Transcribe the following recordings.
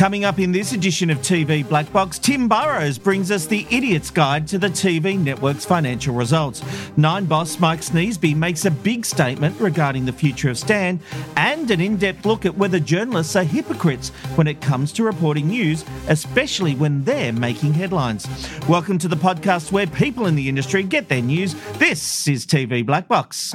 Coming up in this edition of TV Black Box, Tim Burrowes brings us the idiot's guide to the TV network's financial results. Nine boss Mike Sneesby makes a big statement regarding the future of Stan, and an in depth look at whether journalists are hypocrites when it comes to reporting news, especially when they're making headlines. Welcome to the podcast where people in the industry get their news. This is TV Black Box.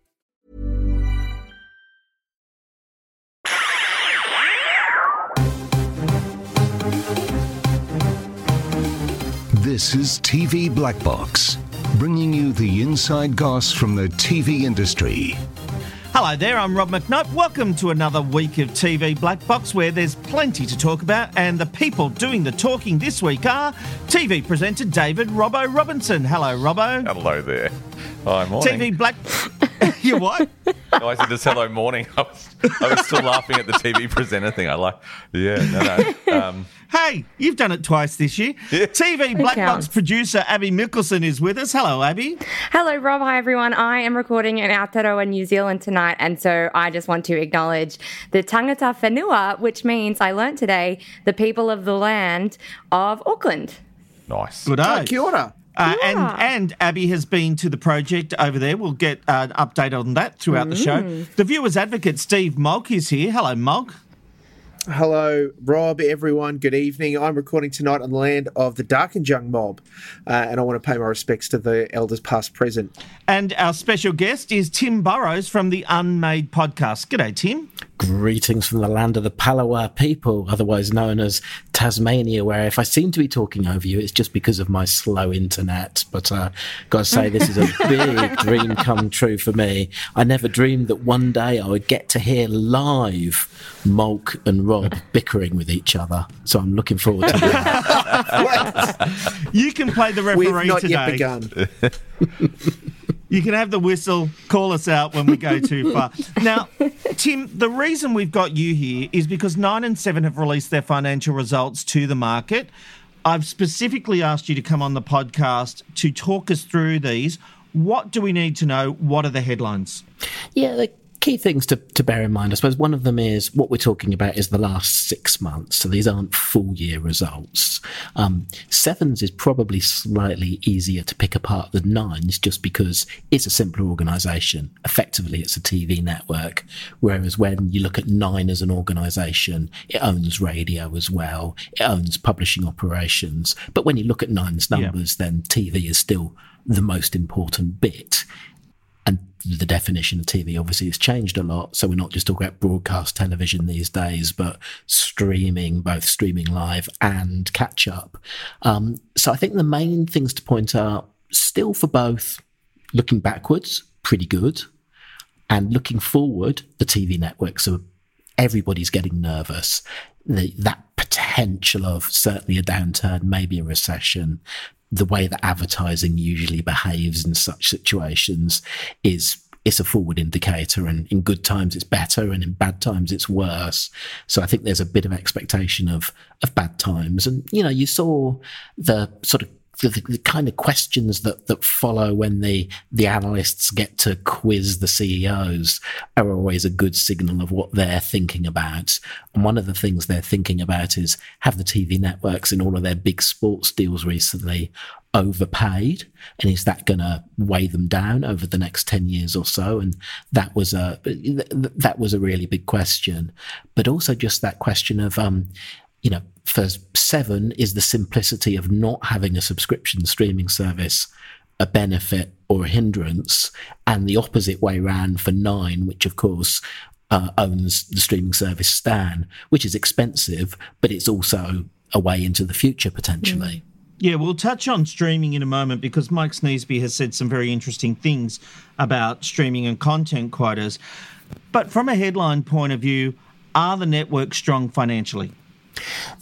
This is TV Black Box, bringing you the inside goss from the TV industry. Hello there, I'm Rob McKnight. Welcome to another week of TV Black Box where there's plenty to talk about, and the people doing the talking this week are TV presenter David Robbo Robinson. Hello, Robbo. Hello there. Hi, morning. TV Black. you what? No, I said this hello morning. I was, I was still laughing at the TV presenter thing. I like, yeah, no, no. Um, Hey, you've done it twice this year. TV Black Box producer Abby Mickelson is with us. Hello, Abby. Hello, Rob. Hi, everyone. I am recording in Aotearoa, New Zealand tonight, and so I just want to acknowledge the tangata whenua, which means I learnt today the people of the land of Auckland. nice. Good day. Kia ora. Uh, and Yeah. and Abby has been to the project over there. We'll get uh, an update on that throughout the show. The viewers advocate Steve Molk is here. Hello, Molk. Hello, Rob, everyone. Good evening. I'm recording tonight on the land of the Darkinjung mob, uh, and I want to pay my respects to the elders past, present. And our special guest is Tim Burrowes from the Unmade podcast. G'day, Tim. Greetings from the land of the Palawa people, otherwise known as Tasmania, where if I seem to be talking over you, it's just because of my slow internet. But uh, gotta say, this is a big dream come true for me. I never dreamed that one day I would get to hear live Molk and Rob bickering with each other. So I'm looking forward to that. You can play the referee We've not today. yet begun. You can have the whistle, call us out when we go too far. Now, Tim, the reason we've got you here is because Nine and Seven have released their financial results to the market. I've specifically asked you to come on the podcast to talk us through these. What do we need to know? What are the headlines? Yeah, the key things to, to bear in mind, I suppose, one of them is what we're talking about is the last six months. So these aren't full year results. Um, sevens is probably slightly easier to pick apart than nines just because it's a simpler organisation. Effectively, it's a TV network. Whereas when you look at nine as an organisation, it owns radio as well, it owns publishing operations. But when you look at nine's numbers, then TV is still the most important bit the definition of TV obviously has changed a lot. So we're not just talking about broadcast television these days, but streaming, both streaming live and catch up. Um, so I think the main things to point out, still for both, looking backwards, pretty good, and looking forward, the TV networks are everybody's getting nervous. The, that potential of certainly a downturn, maybe a recession, the way that advertising usually behaves in such situations is it's a forward indicator and in good times it's better and in bad times it's worse. So i think there's a bit of expectation of of bad times. And you know you saw the sort of the, the kind of questions that, that follow when the the analysts get to quiz the CEOs are always a good signal of what they're thinking about. And one of the things they're thinking about is have the TV networks in all of their big sports deals recently overpaid? And is that going to weigh them down over the next 10 years or so? And that was a that was a really big question. But also just that question of um you know for seven is the simplicity of not having a subscription streaming service a benefit or a hindrance and the opposite way round for nine which of course uh, owns the streaming service Stan, which is expensive, but it's also a way into the future potentially. Yeah, we'll touch on streaming in a moment because Mike Sneesby has said some very interesting things about streaming and content quotas. But from a headline point of view, are the networks strong financially?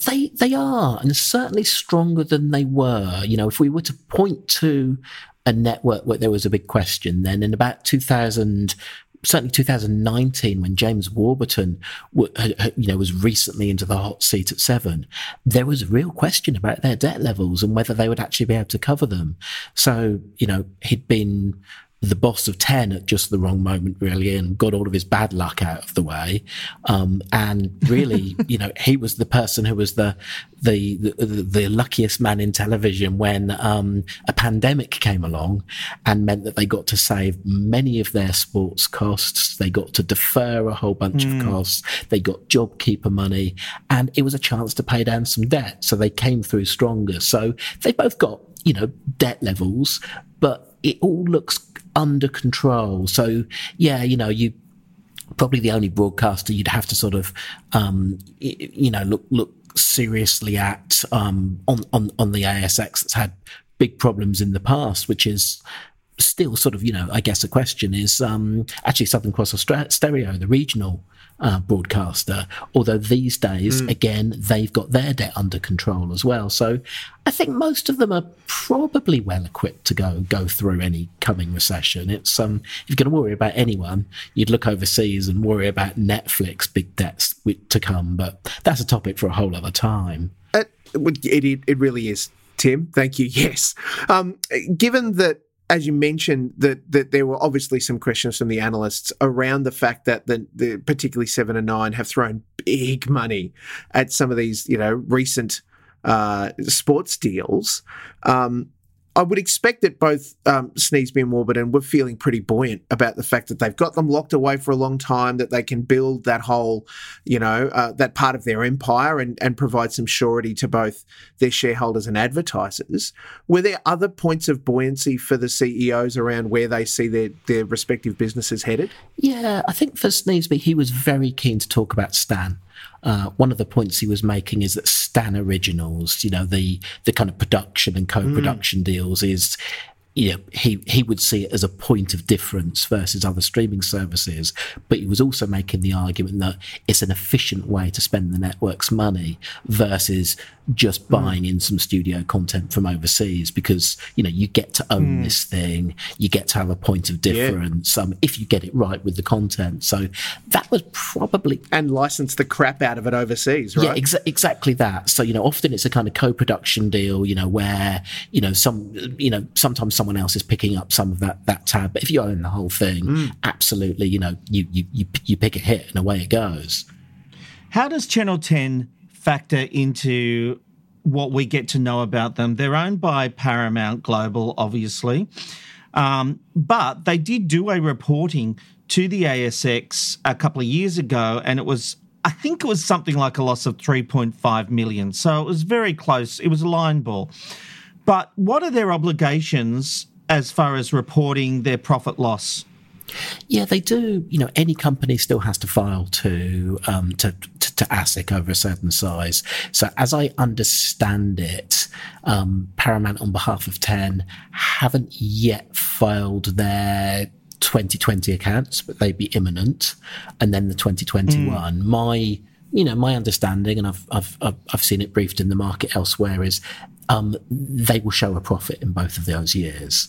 They they are, and certainly stronger than they were. You know, if we were to point to a network where there was a big question, then in about 2000, certainly 2019 when James Warburton you know was recently into the hot seat at 7 there was a real question about their debt levels and whether they would actually be able to cover them so you know he'd been the boss of 10 at just the wrong moment, really, and got all of his bad luck out of the way. Um, and really, you know, he was the person who was the, the, the, the luckiest man in television when, um, a pandemic came along and meant that they got to save many of their sports costs. They got to defer a whole bunch mm. of hmm. costs. They got JobKeeper money and it was a chance to pay down some debt. So they came through stronger. So they both got, you know, debt levels, but it all looks under control. So yeah, you know, you probably the only broadcaster you'd have to sort of, um, you know, look look seriously at um, on on on the ASX that's had big problems in the past, which is still sort of, you know, I guess a question is um, actually Southern Cross Austereo, the regional uh, broadcaster. Although these days, mm. again, they've got their debt under control as well. So I think most of them are probably well equipped to go go through any coming recession. It's um, if you're going to worry about anyone, you'd look overseas and worry about Netflix big debts to come. But that's a topic for a whole other time. Uh, it, it, it really is. Tim, thank you. Yes. Um, given that as you mentioned, that that there were obviously some questions from the analysts around the fact that the, the particularly seven and nine have thrown big money at some of these, you know, recent uh, sports deals. Um, I would expect that both um, Sneesby and Warburton were feeling pretty buoyant about the fact that they've got them locked away for a long time, that they can build that whole, you know, uh, that part of their empire and, and provide some surety to both their shareholders and advertisers. Were there other points of buoyancy for the CEOs around where they see their, their respective businesses headed? Yeah, I think for Sneesby, he was very keen to talk about Stan uh, one of the points he was making is that Stan Originals, you know, the the kind of production and co-production mm. deals is you know, he, he would see it as a point of difference versus other streaming services. But he was also making the argument that it's an efficient way to spend the network's money versus just hmm. buying mm. in some studio content from overseas because, you know, you get to own mm. this thing, you get to have a point of difference yeah. um, if you get it right with the content. So that was probably. And license the crap out of it overseas, right? Yeah, exa- exactly that. So, you know, often it's a kind of co production deal, you know, where, you know, some, you know, sometimes someone else is picking up some of that that tab. But if you own the whole thing, mm. absolutely, you know, you, you you you pick a hit and away it goes. How does Channel Ten factor into what we get to know about them? They're owned by Paramount Global, obviously, um, but they did do a reporting to the ASX a couple of years ago, and it was I think it was something like a loss of 3.5 million. So it was very close. It was a line ball. But what are their obligations as far as reporting their profit loss? Yeah, they do. You know, any company still has to file to um, to, to, to ASIC over a certain size. So, as I understand it, um, Paramount, on behalf of Ten, haven't yet filed their 2020 accounts, but they'd be imminent, and then the 2021. Mm. My you know, my understanding, and I've, I've, I've seen it briefed in the market elsewhere, is um, they will show a profit in both of those years.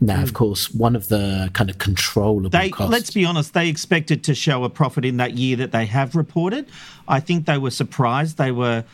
Now, mm. of hmm. course, one of the kind of controllable they, costs. Let's be honest, they expected to show a profit in that year that they have reported. I think they were surprised they were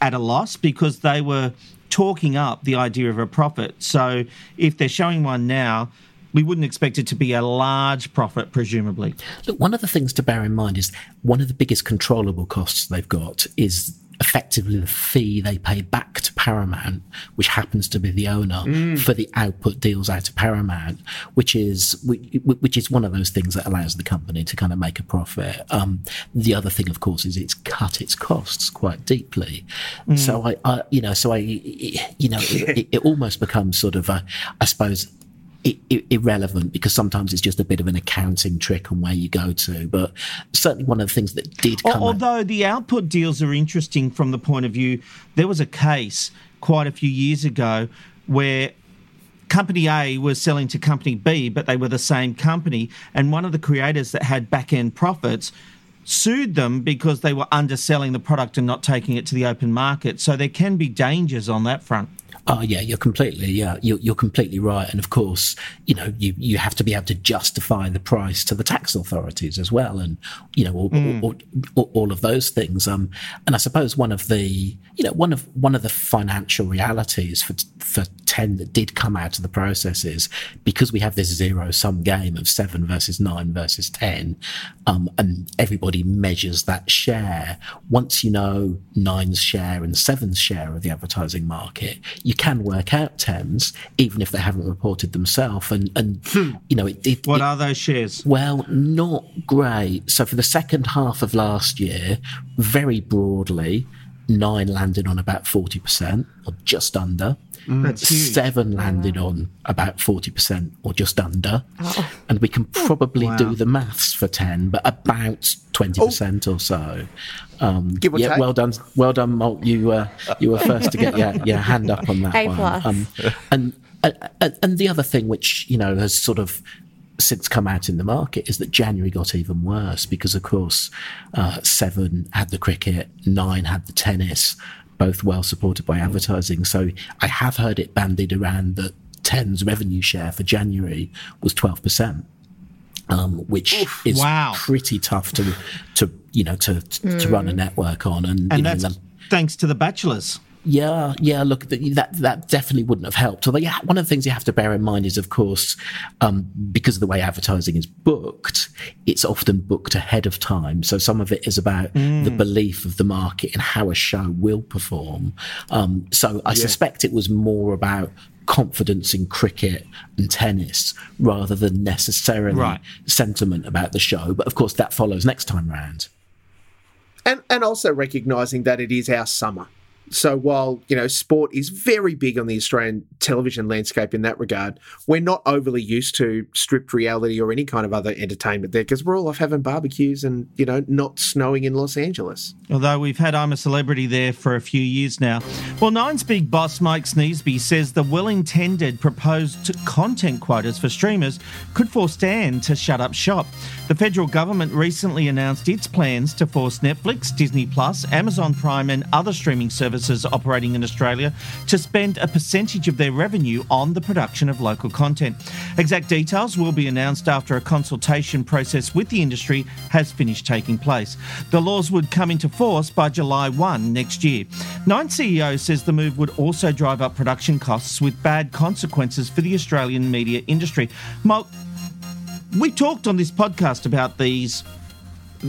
at a loss because they were talking up the idea of a profit. So if they're showing one now, we wouldn't expect it to be a large profit, presumably. Look, one of the things to bear in mind is one of the biggest controllable costs they've got is effectively the fee they pay back to Paramount, which happens to be the owner mm. for the output deals out of Paramount, which is which is one of those things that allows the company to kind of make a profit. Um, the other thing, of course, is it's cut its costs quite deeply. Mm. So I, I, you know, so I, you know, it, it, it almost becomes sort of a, I suppose I- I- irrelevant because sometimes it's just a bit of an accounting trick on where you go to. But certainly one of the things that did come. Although the output deals are interesting from the point of view, there was a case quite a few years ago where company A was selling to company B, but they were the same company, and one of the creators that had back end profits sued them because they were underselling the product and not taking it to the open market. So there can be dangers on that front. Oh yeah, you're completely yeah, you're, you're completely right, and of course, you know, you you have to be able to justify the price to the tax authorities as well, and you know, all, mm. all, all, all, of those things. Um, and I suppose one of the you know one of one of the financial realities for for ten that did come out of the process is because we have this zero sum game of seven versus nine versus ten, um, and everybody measures that share. Once you know nine's share and seven's share of the advertising market, you can work out tens, even if they haven't reported themselves. And, and hmm. you know, it, it, what it, are those shares? Well, not great. So for the second half of last year, very broadly, nine landed on about 40% or just under. Mm. That's huge. Seven landed on about 40% or just under. Oh. And we can probably wow. do the maths for 10, but about 20% oh. or so. Um, Give or yeah, take. well done, well done, Molk. You uh, you were first to get your, your hand up on that A one. Plus. Um, and, and and the other thing, which you know has sort of since come out in the market is that January got even worse because, of course, uh, seven had the cricket, nine had the tennis, both well supported by advertising. So I have heard it bandied around that 10's revenue share for January was 12%. Um, which Oof, is wow. pretty tough to, to you know, to mm. to run a network on, and, and know, that's thanks to the Bachelors. Yeah, yeah. Look, that that definitely wouldn't have helped. Although, yeah, one of the things you have to bear in mind is, of course, um, because of the way advertising is booked, it's often booked ahead of time. So some of it is about mm. the belief of the market and how a show will perform. Um, so I yeah. suspect it was more about confidence in cricket and tennis rather than necessarily right. sentiment about the show. But of course, that follows next time round. And and also recognizing that it is our summer. So while, you know, sport is very big on the Australian television landscape in that regard, we're not overly used to stripped reality or any kind of other entertainment there because we're all off having barbecues and, you know, not snowing in Los Angeles. Although we've had I'm a Celebrity there for a few years now. Well, Nine's big boss Mike Sneesby says the well-intended proposed content quotas for streamers could force Stan to shut up shop. The federal government recently announced its plans to force Netflix, Disney Plus, Amazon Prime and other streaming services services operating in Australia to spend a percentage of their revenue on the production of local content. Exact details will be announced after a consultation process with the industry has finished taking place. The laws would come into force by July 1 next year. Nine CEO says the move would also drive up production costs with bad consequences for the Australian media industry. we talked on this podcast about these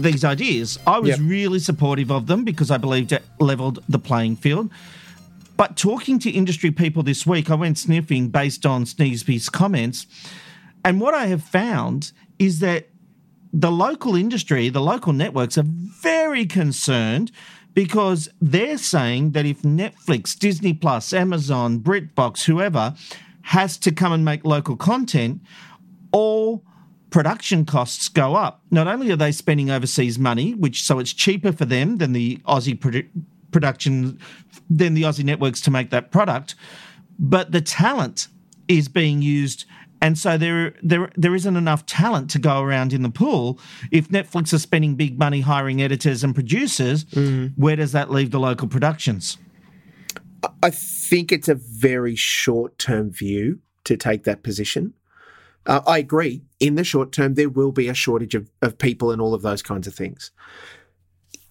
these ideas. I was yep. really supportive of them because I believed it leveled the playing field. But talking to industry people this week, I went sniffing based on Sneesby's comments. And what I have found is that the local industry, the local networks are very concerned because they're saying that if Netflix, Disney Plus, Amazon, BritBox, whoever has to come and make local content, all production costs go up. Not only are they spending overseas money, which so it's cheaper for them than the Aussie produ- production, than the Aussie networks to make that product, but the talent is being used. And so there, there, there isn't enough talent to go around in the pool. If Netflix are spending big money hiring editors and producers, mm. where does that leave the local productions? I think it's a very short term view to take that position. Uh, I agree. In the short term, there will be a shortage of, of people and all of those kinds of things.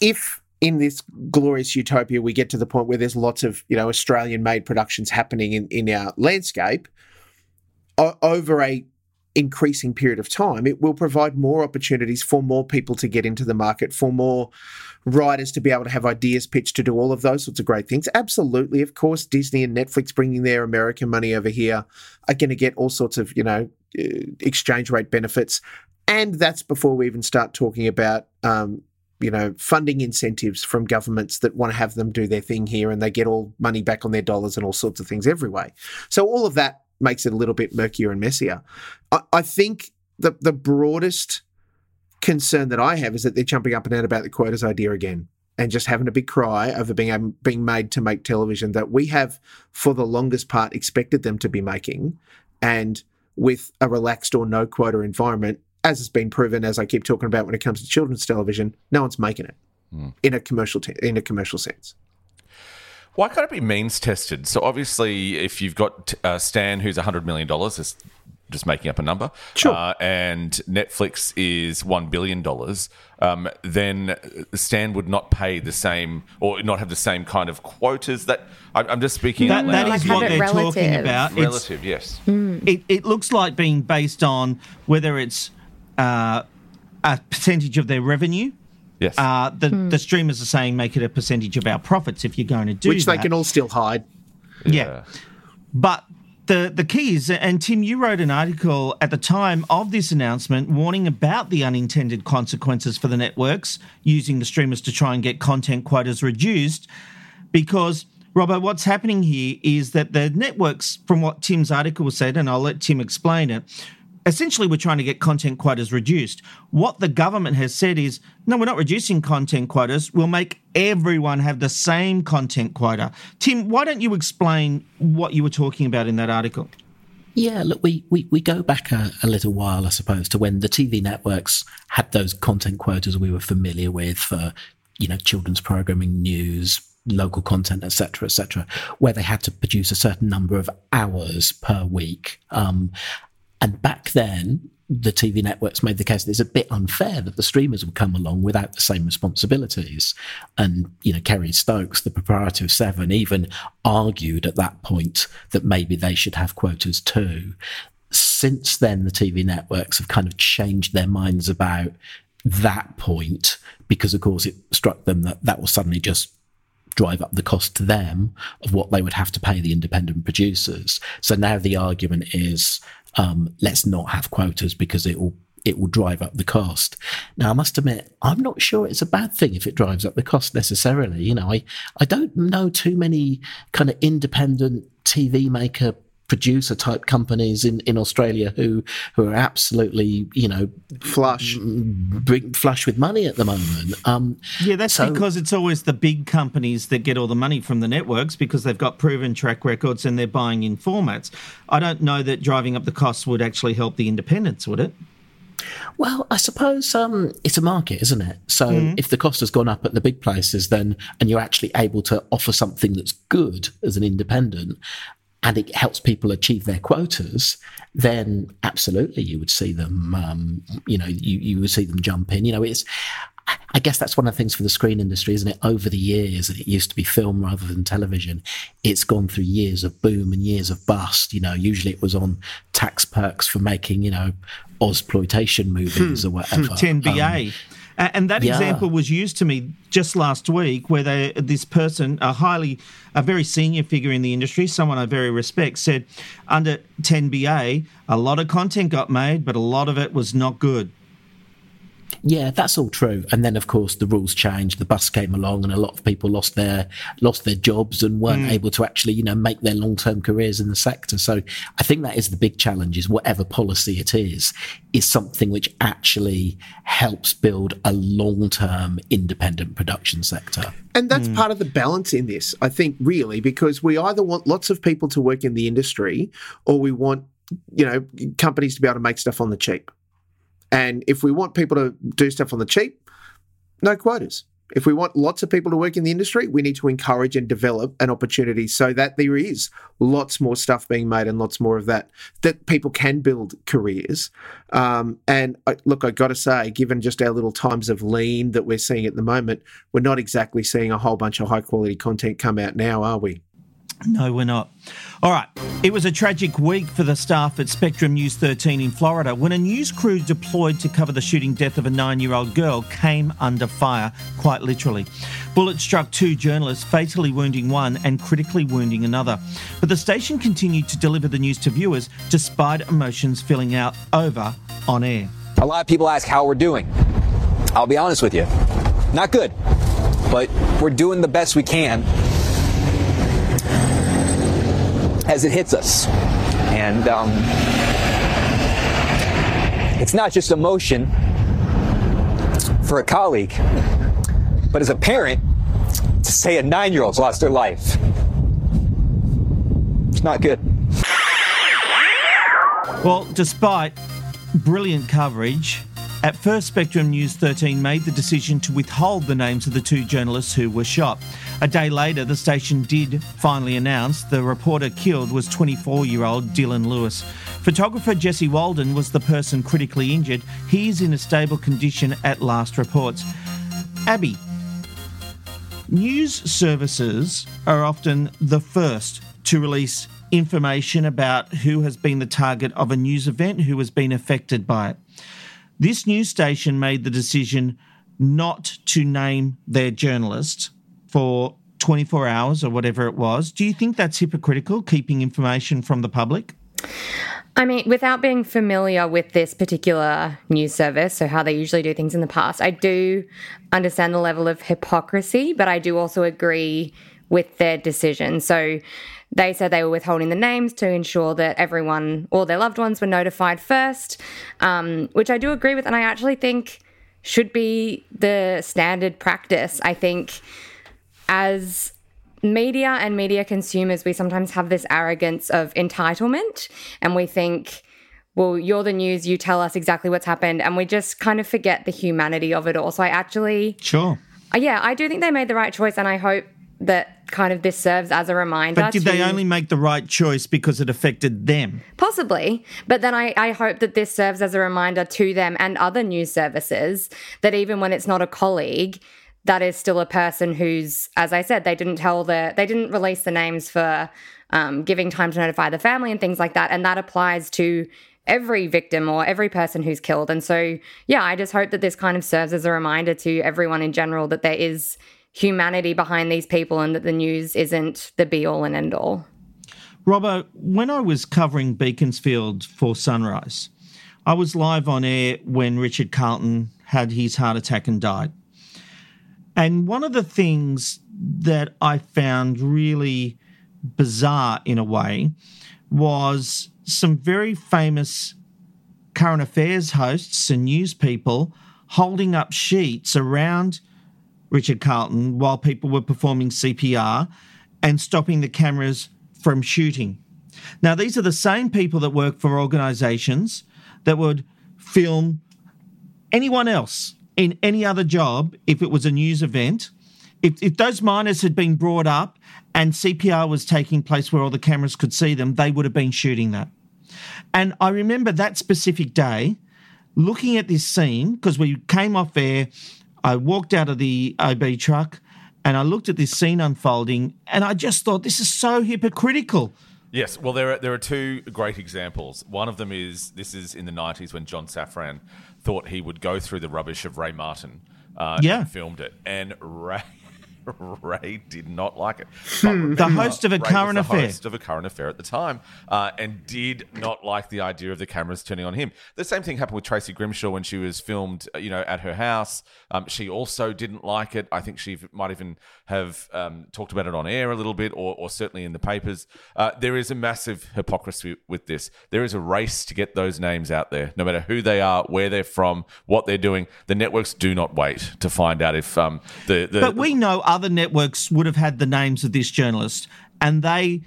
If in this glorious utopia we get to the point where there's lots of you know Australian made productions happening in, in our landscape o- over a increasing period of time, it will provide more opportunities for more people to get into the market, for more writers to be able to have ideas pitched to do all of those sorts of great things. Absolutely. Of course, Disney and Netflix bringing their American money over here are going to get all sorts of, you know, exchange rate benefits. And that's before we even start talking about, um, you know, funding incentives from governments that want to have them do their thing here and they get all money back on their dollars and all sorts of things every way. So all of that makes it a little bit murkier and messier. I, I think the the broadest concern that I have is that they're jumping up and down about the quotas idea again and just having a big cry over being being made to make television that we have for the longest part expected them to be making and with a relaxed or no quota environment as has been proven as I keep talking about when it comes to children's television no one's making it mm. in a commercial te- in a commercial sense why can't it be means tested? So obviously, if you've got uh, Stan, who's hundred million dollars, just making up a number. Sure. Uh, and Netflix is $1 billion, um, then Stan would not pay the same or not have the same kind of quotas that I, am just speaking that, that is what they're relative. talking about. Relative, it's, yes. Mm. It, it, looks like being based on whether it's uh, a percentage of their revenue. Yes. Uh, the, mm. the streamers are saying make it a percentage of our profits if you're going to do Which that. they can all still hide. yeah. yeah. But the the key is, and Tim, you wrote an article at the time of this announcement warning about the unintended consequences for the networks using the streamers to try and get content quotas reduced, because. Robert, what's happening here is that the networks, from what Tim's article said, and I'll let Tim explain it, essentially we're trying to get content quotas reduced. What the government has said is, no, we're not reducing content quotas. We'll make everyone have the same content quota. Tim, why don't you explain what you were talking about in that article? Yeah, look, we, we, we go back a, a, little while, I suppose, to when the TV networks had those content quotas we were familiar with for, you know, children's programming, news, local content, etc., etc., where they had to produce a certain number of hours per week. Um, and back then, the TV networks made the case that it's a bit unfair that the streamers would come along without the same responsibilities. And, you know, Kerry Stokes, the proprietor of Seven, even argued at that point that maybe they should have quotas too. Since then, the TV networks have kind of changed their minds about that point because, of course, it struck them that that will suddenly just drive up the cost to them of what they would have to pay the independent producers. So now the argument is um, let's not have quotas because it will it will drive up the cost. Now, I must admit, I'm not sure it's a bad thing if it drives up the cost necessarily. You know, I, I don't know too many kind of independent TV maker producer type companies in, in Australia who who are absolutely you know flush flush with money at the moment. Um, yeah, that's so, because it's always the big companies that get all the money from the networks because they've got proven track records and they're buying in formats. I don't know that driving up the costs would actually help the independents, would it? Well, I suppose um, it's a market, isn't it? So mm if the cost has gone up at the big places, then and you're actually able to offer something that's good as an independent, and it helps people achieve their quotas, then absolutely you would see them, um, you know, you, you would see them jump in. You know, it's, I guess that's one of the things for the screen industry, isn't it? Over the years, and it used to be film rather than television. It's gone through years of boom and years of bust. You know, usually it was on tax perks for making, you know, Ozploitation movies hmm. or whatever. 10BA. Um, and that yeah. example was used to me just last week, where they, this person, a highly, a very senior figure in the industry, someone I very respect, said under 10BA, a lot of content got made, but a lot of it was not good. Yeah, that's all true. And then, of course, the rules changed. The bus came along, and a lot of people lost their lost their jobs and weren't mm. able to actually, you know, make their long term careers in the sector. So, I think that is the big challenge: is whatever policy it is, is something which actually helps build a long term independent production sector. And that's mm. part of the balance in this, I think, really, because we either want lots of people to work in the industry, or we want you know companies to be able to make stuff on the cheap. And if we want people to do stuff on the cheap, no quotas. If we want lots of people to work in the industry, we need to encourage and develop an opportunity so that there is lots more stuff being made and lots more of that, that people can build careers. Um, and I, look, I got to say, given just our little times of lean that we're seeing at the moment, we're not exactly seeing a whole bunch of high quality content come out now, are we? No, we're not. All right. It was a tragic week for the staff at Spectrum News 13 in Florida when a news crew deployed to cover the shooting death of a nine year old girl came under fire, quite literally. Bullets struck two journalists, fatally wounding one and critically wounding another. But the station continued to deliver the news to viewers despite emotions filling out over on air. A lot of people ask how we're doing. I'll be honest with you. Not good, but we're doing the best we can as it hits us. And um, it's not just emotion for a colleague, but as a parent, to say a nine year old's lost their life. It's not good. Well, despite brilliant coverage, at first Spectrum News 13 made the decision to withhold the names of the two journalists who were shot. A day later, the station did finally announce the reporter killed was 24 year old Dylan Lyons. Photographer Jesse Walden was the person critically injured. He is in a stable condition at last reports. Abby, news services are often the first to release information about who has been the target of a news event, who has been affected by it. This news station made the decision not to name their journalist for 24 hours or whatever it was. Do you think that's hypocritical, keeping information from the public? I mean, without being familiar with this particular news service, so how they usually do things in the past, I do understand the level of hypocrisy, but I do also agree with their decision. So they said they were withholding the names to ensure that everyone, all their loved ones, were notified first, um, which I do agree with, and I actually think should be the standard practice. I think as media and media consumers, we sometimes have this arrogance of entitlement, and we think, well, you're the news, you tell us exactly what's happened, and we just kind of forget the humanity of it all. So I actually, Sure. uh, yeah, I do think they made the right choice, and I hope that kind of this serves as a reminder. But did they only make the right choice because it affected them? Possibly. But then I, I hope that this serves as a reminder to them and other news services that even when it's not a colleague, that is still a person who's, as I said, they didn't tell the, they didn't release the names for um, giving time to notify the family and things like that. And that applies to every victim or every person who's killed. And so, yeah, I just hope that this kind of serves as a reminder to everyone in general that there is humanity behind these people and that the news isn't the be all and end all. Robbo, when I was covering Beaconsfield for Sunrise, I was live on air when Richard Carlton had his heart attack and died. And one of the things that I found really bizarre in a way was some very famous current affairs hosts and news people holding up sheets around Richard Carlton while people were performing CPR and stopping the cameras from shooting. Now, these are the same people that work for organisations that would film anyone else in any other job if it was a news event. If, if those miners had been brought up and CPR was taking place where all the cameras could see them, they would have been shooting that. And I remember that specific day looking at this scene because we came off air. I walked out of the OB truck and I looked at this scene unfolding and I just thought, this is so hypocritical. Yes, well, there are, there are two great examples. One of them is this is in the 90s when John Safran thought he would go through the rubbish of Ray Martin uh, Yeah. and filmed it. And Ray, Ray did not like it. Hmm. The host of a Ray was current the affair. host of a current affair at the time uh, and did not like the idea of the cameras turning on him. The same thing happened with Tracy Grimshaw when she was filmed, uh, you know, at her house. Um, she also didn't like it. I think she might even have um, talked about it on air a little bit, or, or certainly in the papers. Uh, there is a massive hypocrisy with this. There is a race to get those names out there, no matter who they are, where they're from, what they're doing. The networks do not wait to find out if um, the, the But we know other networks would have had the names of this journalist and they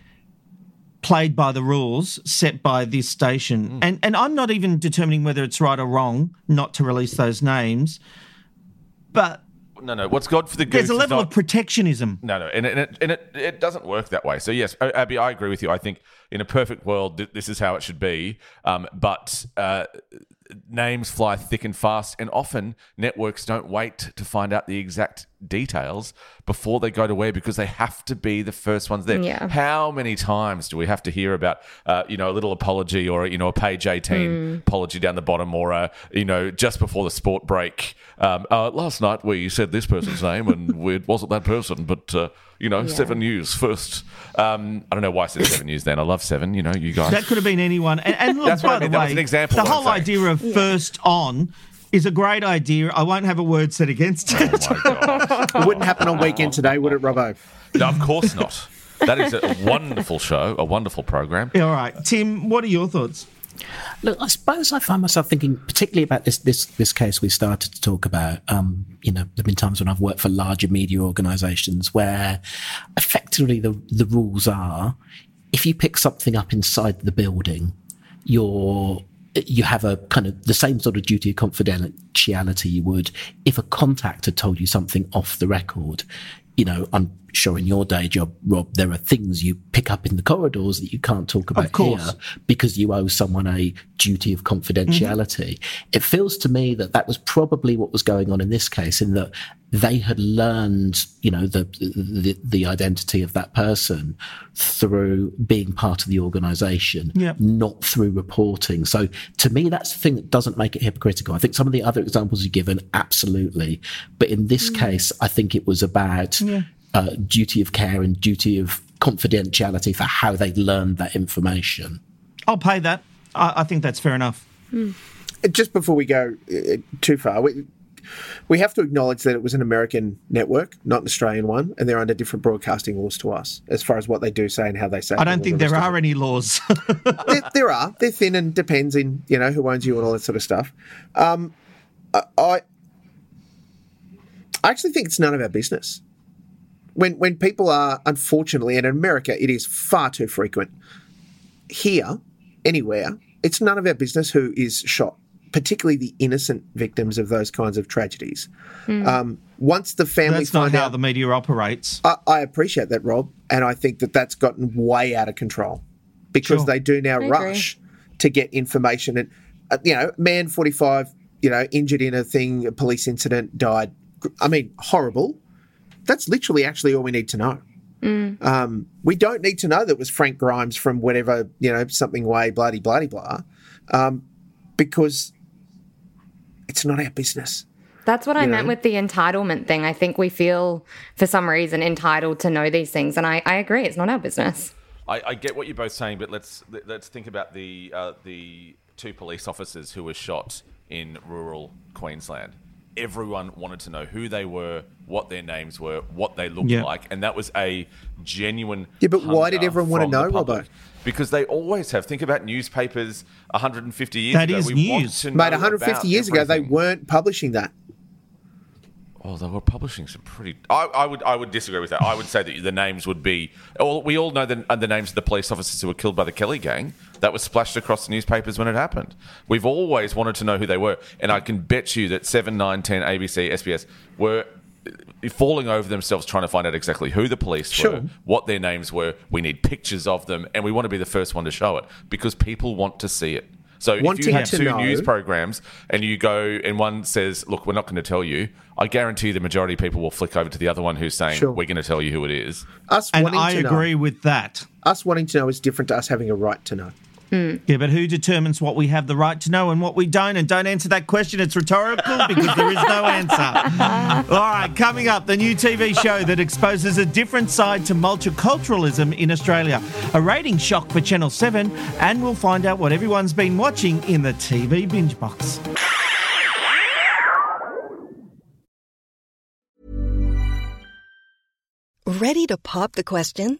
played by the rules set by this station. And and I'm not even determining whether it's right or wrong not to release those names. But no, no. What's God for the goose? there's a level not- of protectionism. No, no, and, and, it, and it, it doesn't work that way. So yes, Abby, I agree with you. I think in a perfect world, th- this is how it should be. Um, but uh, names fly thick and fast, and often networks don't wait to find out the exact details before they go to air because they have to be the first ones there. Yeah. How many times do we have to hear about, uh, you know, a little apology or you know a page eighteen Mm. apology down the bottom, or a you know just before the sport break? Um, uh, last night we said this person's name and it wasn't that person, but uh, you know, Yeah. Seven News first. Um, I don't know why I said Seven News. Then I love Seven. You know, you guys. That could have been anyone. And, and look, That's by I mean. the That way, was an example the whole saying. idea of first on is a great idea. I won't have a word said against it. Oh my! It wouldn't happen on weekend today, would it, Robbo? No, of course not. That is a wonderful show, a wonderful program. Yeah, all right. Tim, what are your thoughts? Look, I suppose I find myself thinking particularly about this this this case we started to talk about. Um, you know, there've been times when I've worked for larger media organisations where effectively the the rules are if you pick something up inside the building, you're you have a kind of the same sort of duty of confidentiality you would if a contact had told you something off the record. You know, I'm sure in your day job, Rob, there are things you pick up in the corridors that you can't talk about here because you owe someone a duty of confidentiality. Mm-hmm. It feels to me that that was probably what was going on in this case, in that they had learned, you know, the the, the identity of that person through being part of the organisation, Yep. not through reporting. So to me, that's the thing that doesn't make it hypocritical. I think some of the other examples you've given, absolutely, but in this case, I think it was about Yeah. Uh, duty of care and duty of confidentiality for how they learned that information. I'll pay that. I, I think that's fair enough. Just before we go uh, too far, we, we have to acknowledge that it was an American network, not an Australian one, and they're under different broadcasting laws to us as far as what they do say and how they say. I don't think the there are any laws. there, there are. They're thin and depends in you know who owns you and all that sort of stuff. Um, I, I I actually think it's none of our business. When when people are unfortunately, and in America it is far too frequent. Here, anywhere, it's none of our business who is shot, particularly the innocent victims of those kinds of tragedies. Um, once the family that's not find how out, the media operates. I, I appreciate that, Rob, and I think that that's gotten way out of control because Sure. they do now I agree. rush to get information. And uh, you know, man, forty-five, you know, injured in a thing, a police incident, died. I mean, horrible. That's literally actually all we need to know. Um, we don't need to know that it was Frank Grimes from whatever you know something way bloody bloody blah, um, because it's not our business. That's what I you meant with the entitlement thing. I think we feel, for some reason, entitled to know these things. And I, I agree, it's not our business. I, I get what you're both saying, but let's let- let's think about the uh, the two police officers who were shot in rural Queensland. Everyone wanted to know who they were, what their names were, what they looked Yeah. like, and that was a genuine. Yeah, but why did everyone wanna know, public. Robbo? Because they always have. Think about newspapers 150 years That ago. is we want news. to Mate, 150 about years ago, they weren't publishing that. Oh, they were publishing some pretty. I, I would I would disagree with that. I would say that the names would be. Well, we all know the, the names of the police officers who were killed by the Kelly gang. That was splashed across the newspapers when it happened. We've always wanted to know who they were, and I can bet you that seven, nine, ten, ABC, SBS were uh, falling over themselves trying to find out exactly who the police Sure. were, what their names were. We need pictures of them, and we want to be the first one to show it because people want to see it. So if you have two know- news programs and you go and one says, "Look, we're not going to tell you," I guarantee the majority of people will flick over to the other one who's saying, Sure. "We're going to tell you who it is." Us And wanting I to agree know, with that. us wanting to know is different to us having a right to know. Yeah, but who determines what we have the right to know and what we don't? And don't answer that question. It's rhetorical because there is no answer. All right, coming up, the new TV show that exposes a different side to multiculturalism in Australia. A rating shock for Channel 7, and we'll find out what everyone's been watching in the TV binge box. Ready to pop the question?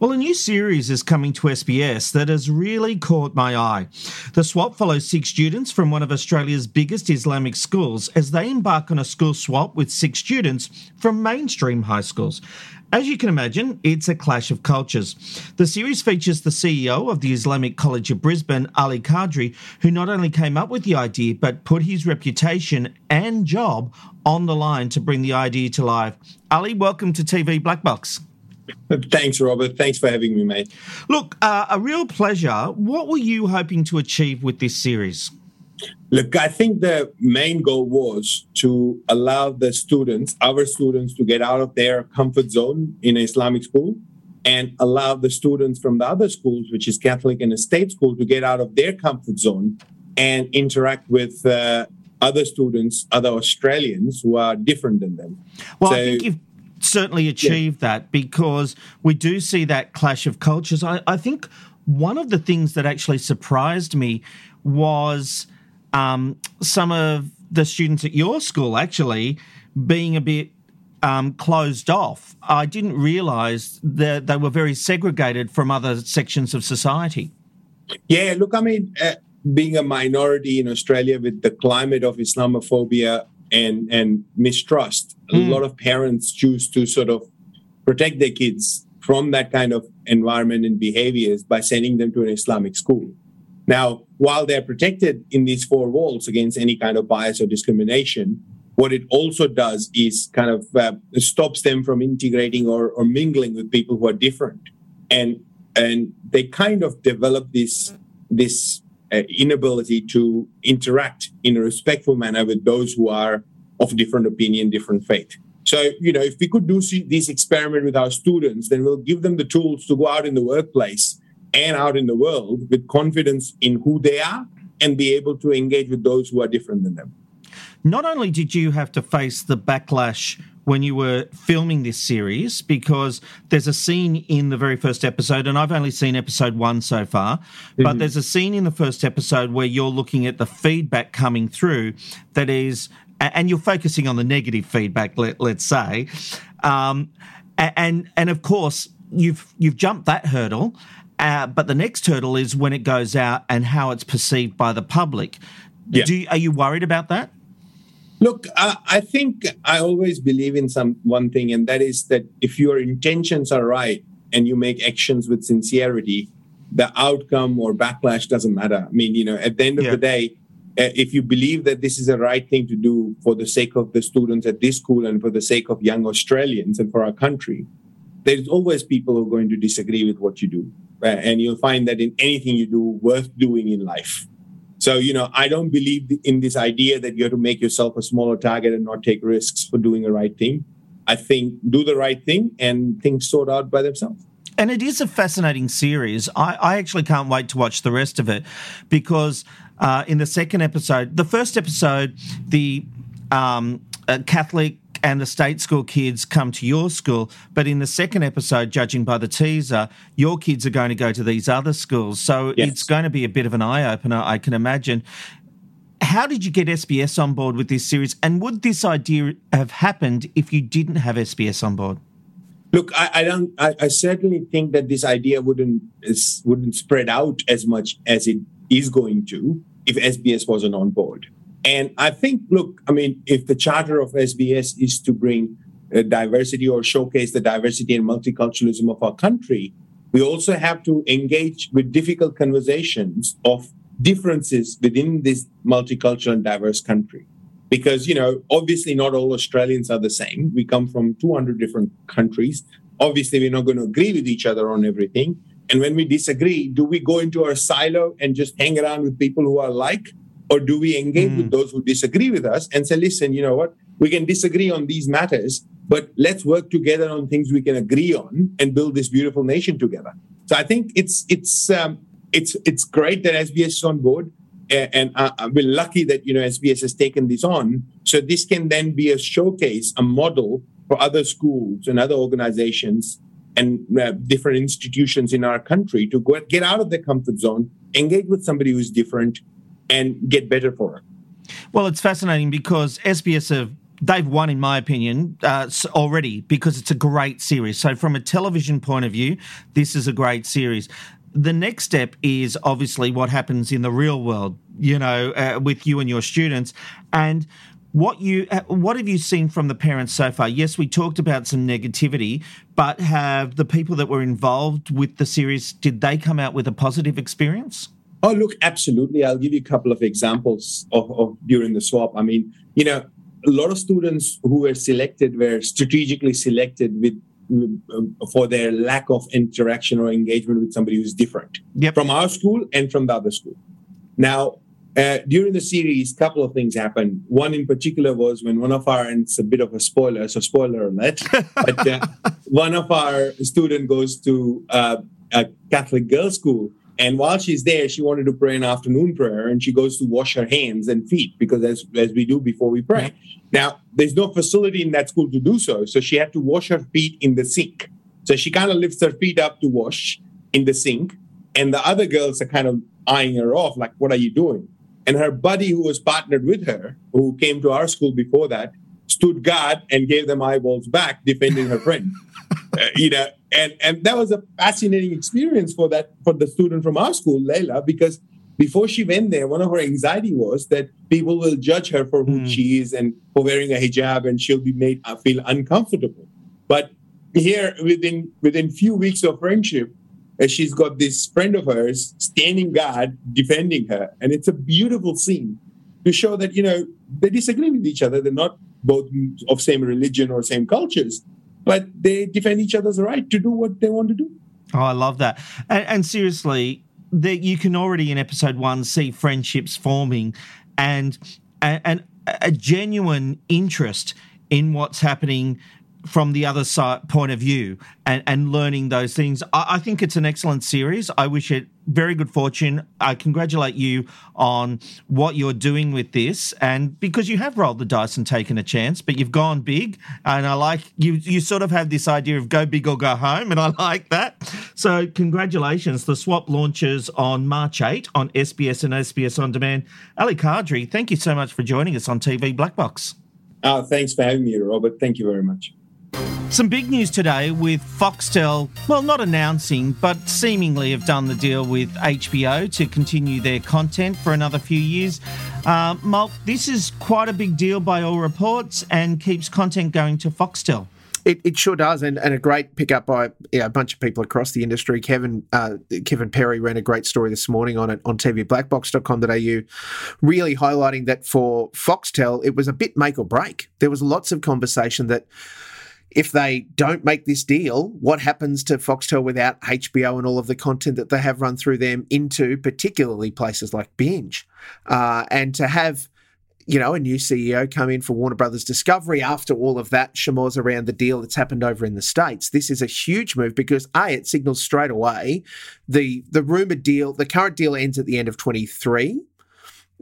Well, a new series is coming to SBS that has really caught my eye. The swap follows six students from one of Australia's biggest Islamic schools as they embark on a school swap with six students from mainstream high schools. As you can imagine, it's a clash of cultures. The series features the CEO of the Islamic College of Brisbane, Ali Kadri, who not only came up with the idea but put his reputation and job on the line to bring the idea to life. Ali, welcome to TV Black Box. Thanks, Robert. Thanks for having me, mate. Look, uh, a real pleasure. What were you hoping to achieve with this series? Look, I think the main goal was to allow the students, our students, to get out of their comfort zone in an Islamic school and allow the students from the other schools, which is Catholic and a state school, to get out of their comfort zone and interact with uh, other students, other Australians who are different than them. Well, So- I think you've certainly achieved that because we do see that clash of cultures. I, I think one of the things that actually surprised me was um, some of the students at your school actually being a bit um, closed off. I didn't realise that they were very segregated from other sections of society. Yeah, look, I mean, uh, being a minority in Australia with the climate of Islamophobia and and mistrust, a Mm. lot of parents choose to sort of protect their kids from that kind of environment and behaviors by sending them to an Islamic school. Now, while they're protected in these four walls against any kind of bias or discrimination, what it also does is kind of uh, stops them from integrating or, or mingling with people who are different, and and they kind of develop this this uh, inability to interact in a respectful manner with those who are of different opinion, different faith. So, you know, if we could do this experiment with our students, then we'll give them the tools to go out in the workplace and out in the world with confidence in who they are and be able to engage with those who are different than them. Not only did you have to face the backlash when you were filming this series, because there's a scene in the very first episode, and I've only seen episode one so far, but there's a scene in the first episode where you're looking at the feedback coming through that is, and you're focusing on the negative feedback, let, let's say, um, and and of course you've you've jumped that hurdle. Uh, but the next hurdle is when it goes out and how it's perceived by the public. Yeah. Do you, are you worried about that? Look, I, I think I always believe in some one thing, and that is that if your intentions are right and you make actions with sincerity, the outcome or backlash doesn't matter. I mean, you know, at the end of Yeah. the day, uh, if you believe that this is the right thing to do for the sake of the students at this school and for the sake of young Australians and for our country, there's always people who are going to disagree with what you do. Uh, and you'll find that in anything you do worth doing in life. So, you know, I don't believe in this idea that you have to make yourself a smaller target and not take risks for doing the right thing. I think do the right thing and things sort out by themselves. And it is a fascinating series. I, I actually can't wait to watch the rest of it because uh, in the second episode, the first episode, the um, uh, Catholic and the state school kids come to your school, but in the second episode, judging by the teaser, your kids are going to go to these other schools. So Yes. it's going to be a bit of an eye opener, I can imagine. How did you get SBS on board with this series? And would this idea have happened if you didn't have SBS on board? Look, I, I don't. I, I certainly think that this idea wouldn't wouldn't spread out as much as it is going to if SBS wasn't on board. And I think, look, I mean, if the charter of SBS is to bring uh, diversity or showcase the diversity and multiculturalism of our country, we also have to engage with difficult conversations of differences within this multicultural and diverse country. Because you know obviously not all australians are the same. We come from 200 different countries. Obviously we're not going to agree with each other on everything. And when we disagree do we go into our silo and just hang around with people who are like or do we engage with those who disagree with us and say listen you know what? We can disagree on these matters but let's work together on things we can agree on and build this beautiful nation together. So i think it's it's um, it's it's great that SBS is on board, and uh, uh, we're lucky that you know SBS has taken this on. So this can then be a showcase, a model for other schools and other organizations and uh, different institutions in our country to go get out of their comfort zone, engage with somebody who's different, and get better for it. Well, it's fascinating because SBS have they've won, in my opinion, uh, already because it's a great series. So, from a television point of view, this is a great series. The next step is obviously what happens in the real world. You know, uh, with you and your students, and what you uh, what have you seen from the parents so far? Yes, we talked about some negativity, but have the people that were involved with the series did they come out with a positive experience? Oh, look, absolutely. I'll give you a couple of examples of, of during the swap. I mean, you know, a lot of students who were selected were strategically selected with um, for their lack of interaction or engagement with somebody who's different Yep. from our school and from the other school. Now, uh, during the series, a couple of things happened. One in particular was when one of our, and it's a bit of a spoiler, so spoiler alert, but uh, one of our student goes to uh, a Catholic girls' school. And while she's there, she wanted to pray an afternoon prayer and she goes to wash her hands and feet because as, as we do before we pray. Now, there's no facility in that school to do so. So she had to wash her feet in the sink. So she kind of lifts her feet up to wash in the sink. And the other girls are kind of eyeing her off, like, what are you doing? And her buddy, who was partnered with her, who came to our school before that, stood guard and gave them eyeballs back, defending her friend. Uh, you know, and and that was a fascinating experience for that for the student from our school, Leila, because before she went there, one of her anxiety was that people will judge her for who mm. she is and for wearing a hijab, and she'll be made uh, feel uncomfortable. But here, within within few weeks of friendship, uh, she's got this friend of hers standing guard defending her, and it's a beautiful scene to show that you know they disagree with each other. They're not both of same religion or same cultures, but they defend each other's right to do what they want to do. Oh, I love that. And, and seriously, that you can already in episode one see friendships forming, and and a genuine interest in what's happening from the other side point of view and, and learning those things. I, I, think it's an excellent series. I wish it very good fortune. I congratulate you on what you're doing with this, and because you have rolled the dice and taken a chance, but you've gone big, and I like you. You sort of have this idea of go big or go home, and I like that. So congratulations. The swap launches on March 8 on SBS and SBS on Demand. Ali Kadri, thank you so much for joining us on TV Black Box. Oh, thanks for having me, Robert. Thank you very much. Some big news today with Foxtel, well, not announcing, but seemingly have done the deal with HBO to continue their content for another few years. Uh, Molk, this is quite a big deal by all reports and keeps content going to Foxtel. It, it sure does, and, and a great pickup by a bunch of people across the industry. Kevin uh, Kevin Perry ran a great story this morning on it on tvblackbox.com.au, really highlighting that for Foxtel it was a bit make or break. There was lots of conversation that if they don't make this deal, what happens to Foxtel without HBO and all of the content that they have run through them into, particularly places like Binge? Uh, and to have, you know, a new CEO come in for Warner Brothers Discovery after all of that schmoz around the deal that's happened over in the States, this is a huge move because A, it signals straight away the the rumored deal, the current deal ends at the end of 23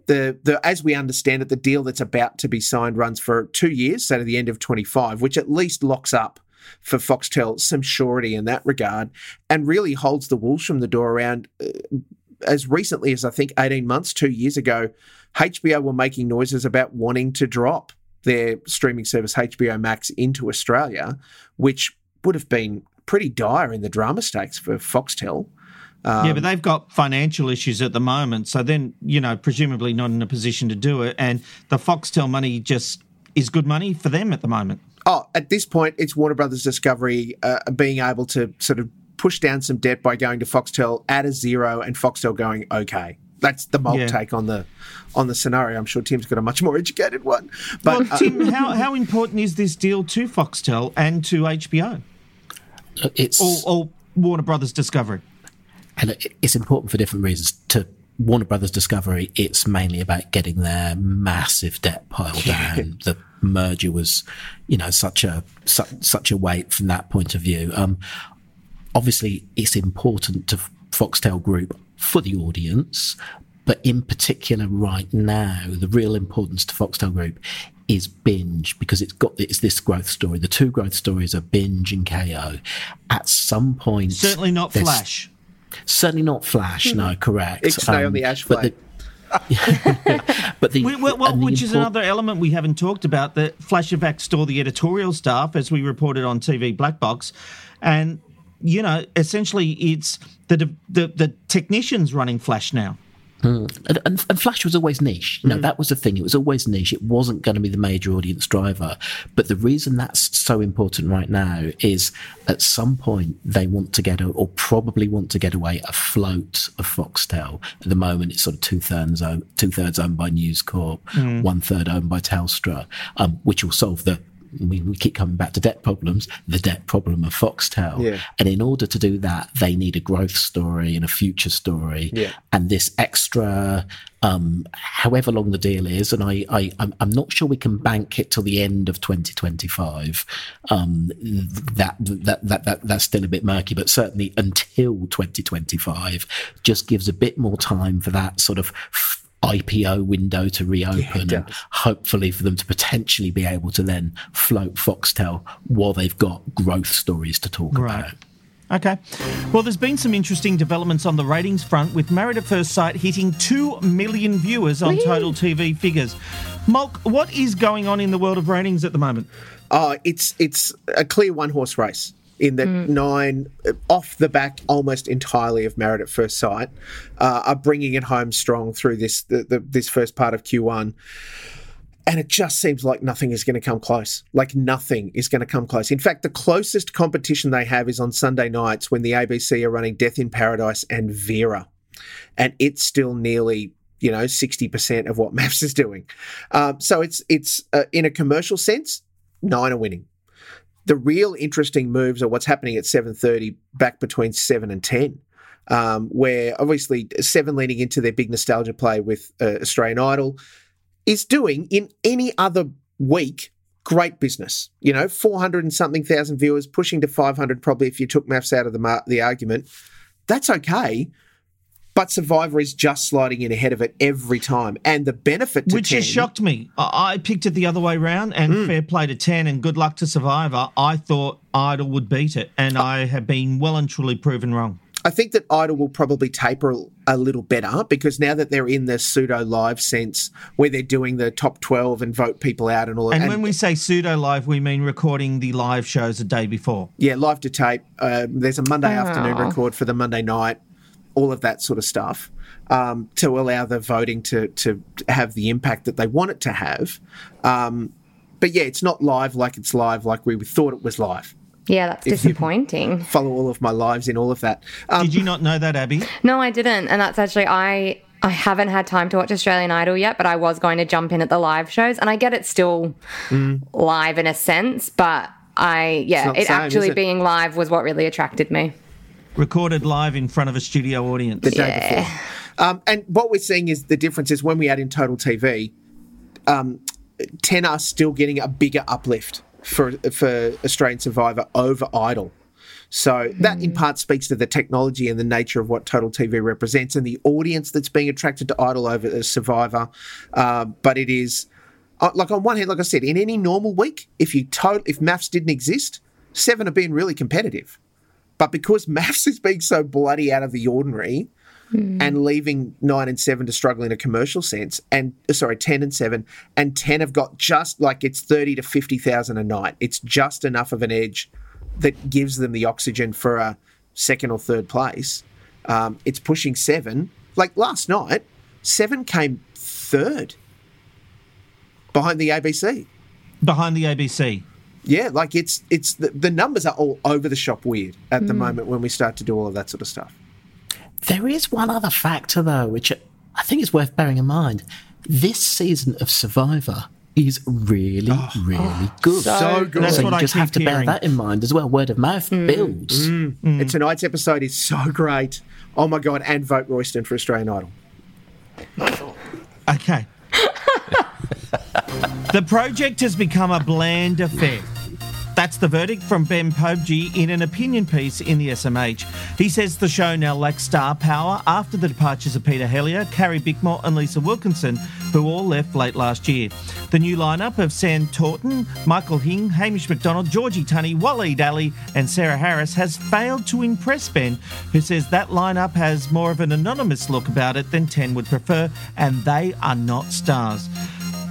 the the as we understand it, the deal that's about to be signed runs for two years, so to the end of 25, which at least locks up for Foxtel some surety in that regard, and really holds the wolves from the door around. Uh, as recently as I think 18 months, two years ago, HBO were making noises about wanting to drop their streaming service HBO Max into Australia, which would have been pretty dire in the drama stakes for Foxtel. Um, yeah, but they've got financial issues at the moment, so then you know presumably not in a position to do it, and the Foxtel money just is good money for them at the moment. Oh, at this point, it's Warner Brothers Discovery uh, being able to sort of push down some debt by going to Foxtel at a zero, and Foxtel going okay. That's the Molk yeah. take on the on the scenario. I'm sure Tim's got a much more educated one. But well, Tim, uh, how how important is this deal to Foxtel and to HBO? It's or, or Warner Brothers Discovery and it's important for different reasons. To Warner Brothers Discovery, it's mainly about getting their massive debt pile down. the merger was, you know, such a such, such a weight from that point of view. Um, obviously, it's important to Foxtel Group for the audience, but in particular, right now, the real importance to Foxtel Group is binge because it's got it's this growth story. The two growth stories are binge and Kayo. At some point, certainly not Flash. Certainly not Flash. No, hmm. correct. Ixnay um, on the ash flag. but the, well, well, which is another element we haven't talked about. that Flash have axed all the editorial staff, as we reported on TV Black Box, and you know, essentially, it's the the, the technicians running Flash now. Mm. And, and, and, Flash was always niche. You know, mm. that was the thing. It was always niche. It wasn't going to be the major audience driver. But the reason that's so important right now is at some point they want to get, a, or probably want to get away afloat of Foxtel. At the moment, it's sort of two thirds owned, two thirds owned by News Corp, mm. one third owned by Telstra, um, which will solve the we, we keep coming back to debt problems, the debt problem of Foxtel. Yeah. And in order to do that, they need a growth story and a future story. Yeah. And this extra, um, however long the deal is, and I, I, I'm, I'm not sure we can bank it till the end of 2025. Um, that, that, that, that, that's still a bit murky, but certainly until 2025 just gives a bit more time for that sort of IPO window to reopen and hopefully for them to potentially be able to then float Foxtel while they've got growth stories to talk Right. about. Okay. Well, there's been some interesting developments on the ratings front with Married at First Sight hitting 2 million viewers on total TV figures. Molk, what is going on in the world of ratings at the moment? Oh, it's it's a clear one horse race in that nine uh, off the back almost entirely of Married at First Sight uh, are bringing it home strong through this the, the, this first part of Q1. And it just seems like nothing is going to come close. Like nothing is going to come close. In fact, the closest competition they have is on Sunday nights when the ABC are running Death in Paradise and Vera. And it's still nearly, you know, 60% of what MAFS is doing. Um, so it's, it's uh, in a commercial sense, nine are winning. The real interesting moves are what's happening at 7.30 back between 7 and 10. Um, where obviously seven leaning into their big nostalgia play with uh, Australian Idol, is doing in any other week great business. You know, 400 and something thousand viewers, pushing to 500 probably if you took MAFS out of the, mar- the argument. That's okay. But Survivor is just sliding in ahead of it every time. And the benefit to Which 10, has shocked me. I picked it the other way round, and Hmm. fair play to 10 and good luck to Survivor. I thought Idol would beat it, and Oh. I have been well and truly proven wrong. I think that Idol will probably taper a little better because now that they're in the pseudo live sense where they're doing the top 12 and vote people out and all And and when we say pseudo live, we mean recording the live shows a day before. Yeah, live to tape. Uh, there's a Monday Oh. afternoon record for the Monday night, all of that sort of stuff um, to allow the voting to, to have the impact that they want it to have. Um, but yeah, it's not live like it's live like we thought it was live. Yeah, that's If you- disappointing. Follow all of my lives in all of that. Um, Did you not know that, Abby? No, I didn't. And that's actually I I haven't had time to watch Australian Idol yet, but I was going to jump in at the live shows and I get it's still live in a sense, but I yeah, it same, actually it? being live was what really attracted me. Recorded live in front of a studio audience. the day before. Um, and what we're seeing is the difference is when we add in total TV, um, 10 are still getting a bigger uplift for for Australian Survivor over Idol. So that in part speaks to the technology and the nature of what Total TV represents and the audience that's being attracted to Idol over the Survivor. Uh, but it is uh, like on one hand, like I said, in any normal week, if you total if MAFS didn't exist, seven are being really competitive. But because MAFS is being so bloody out of the ordinary, and leaving nine and seven to struggle in a commercial sense, and uh, sorry, ten and seven, and ten have got just like it's thirty to fifty thousand a night. It's just enough of an edge that gives them the oxygen for a second or third place. Um, it's pushing seven. Like last night, seven came third behind the ABC. Behind the ABC. Yeah, like it's it's the, the numbers are all over the shop weird at the hmm. moment when we start to do all of that sort of stuff. There is one other factor, though, which I think is worth bearing in mind. This season of Survivor is really, oh. really good. so good. That's so what you I just have keep to bear that in mind as well. Word of mouth hmm. builds. Hmm. And tonight's episode is so great. Oh my god! And vote Royston for Australian Idol. Okay. the project has become a bland affair. That's the verdict from Ben Pobjie in an opinion piece in the SMH. He says the show now lacks star power after the departures of Peter Hellier, Carrie Bickmore, and Lisa Wilkinson, who all left late last year. The new lineup of Sam Taunton, Michael Hing, Hamish McDonald, Georgie Tunney, Waleed Aly, and Sarah Harris has failed to impress Ben, who says that lineup has more of an anonymous look about it than 10 would prefer, and they are not stars.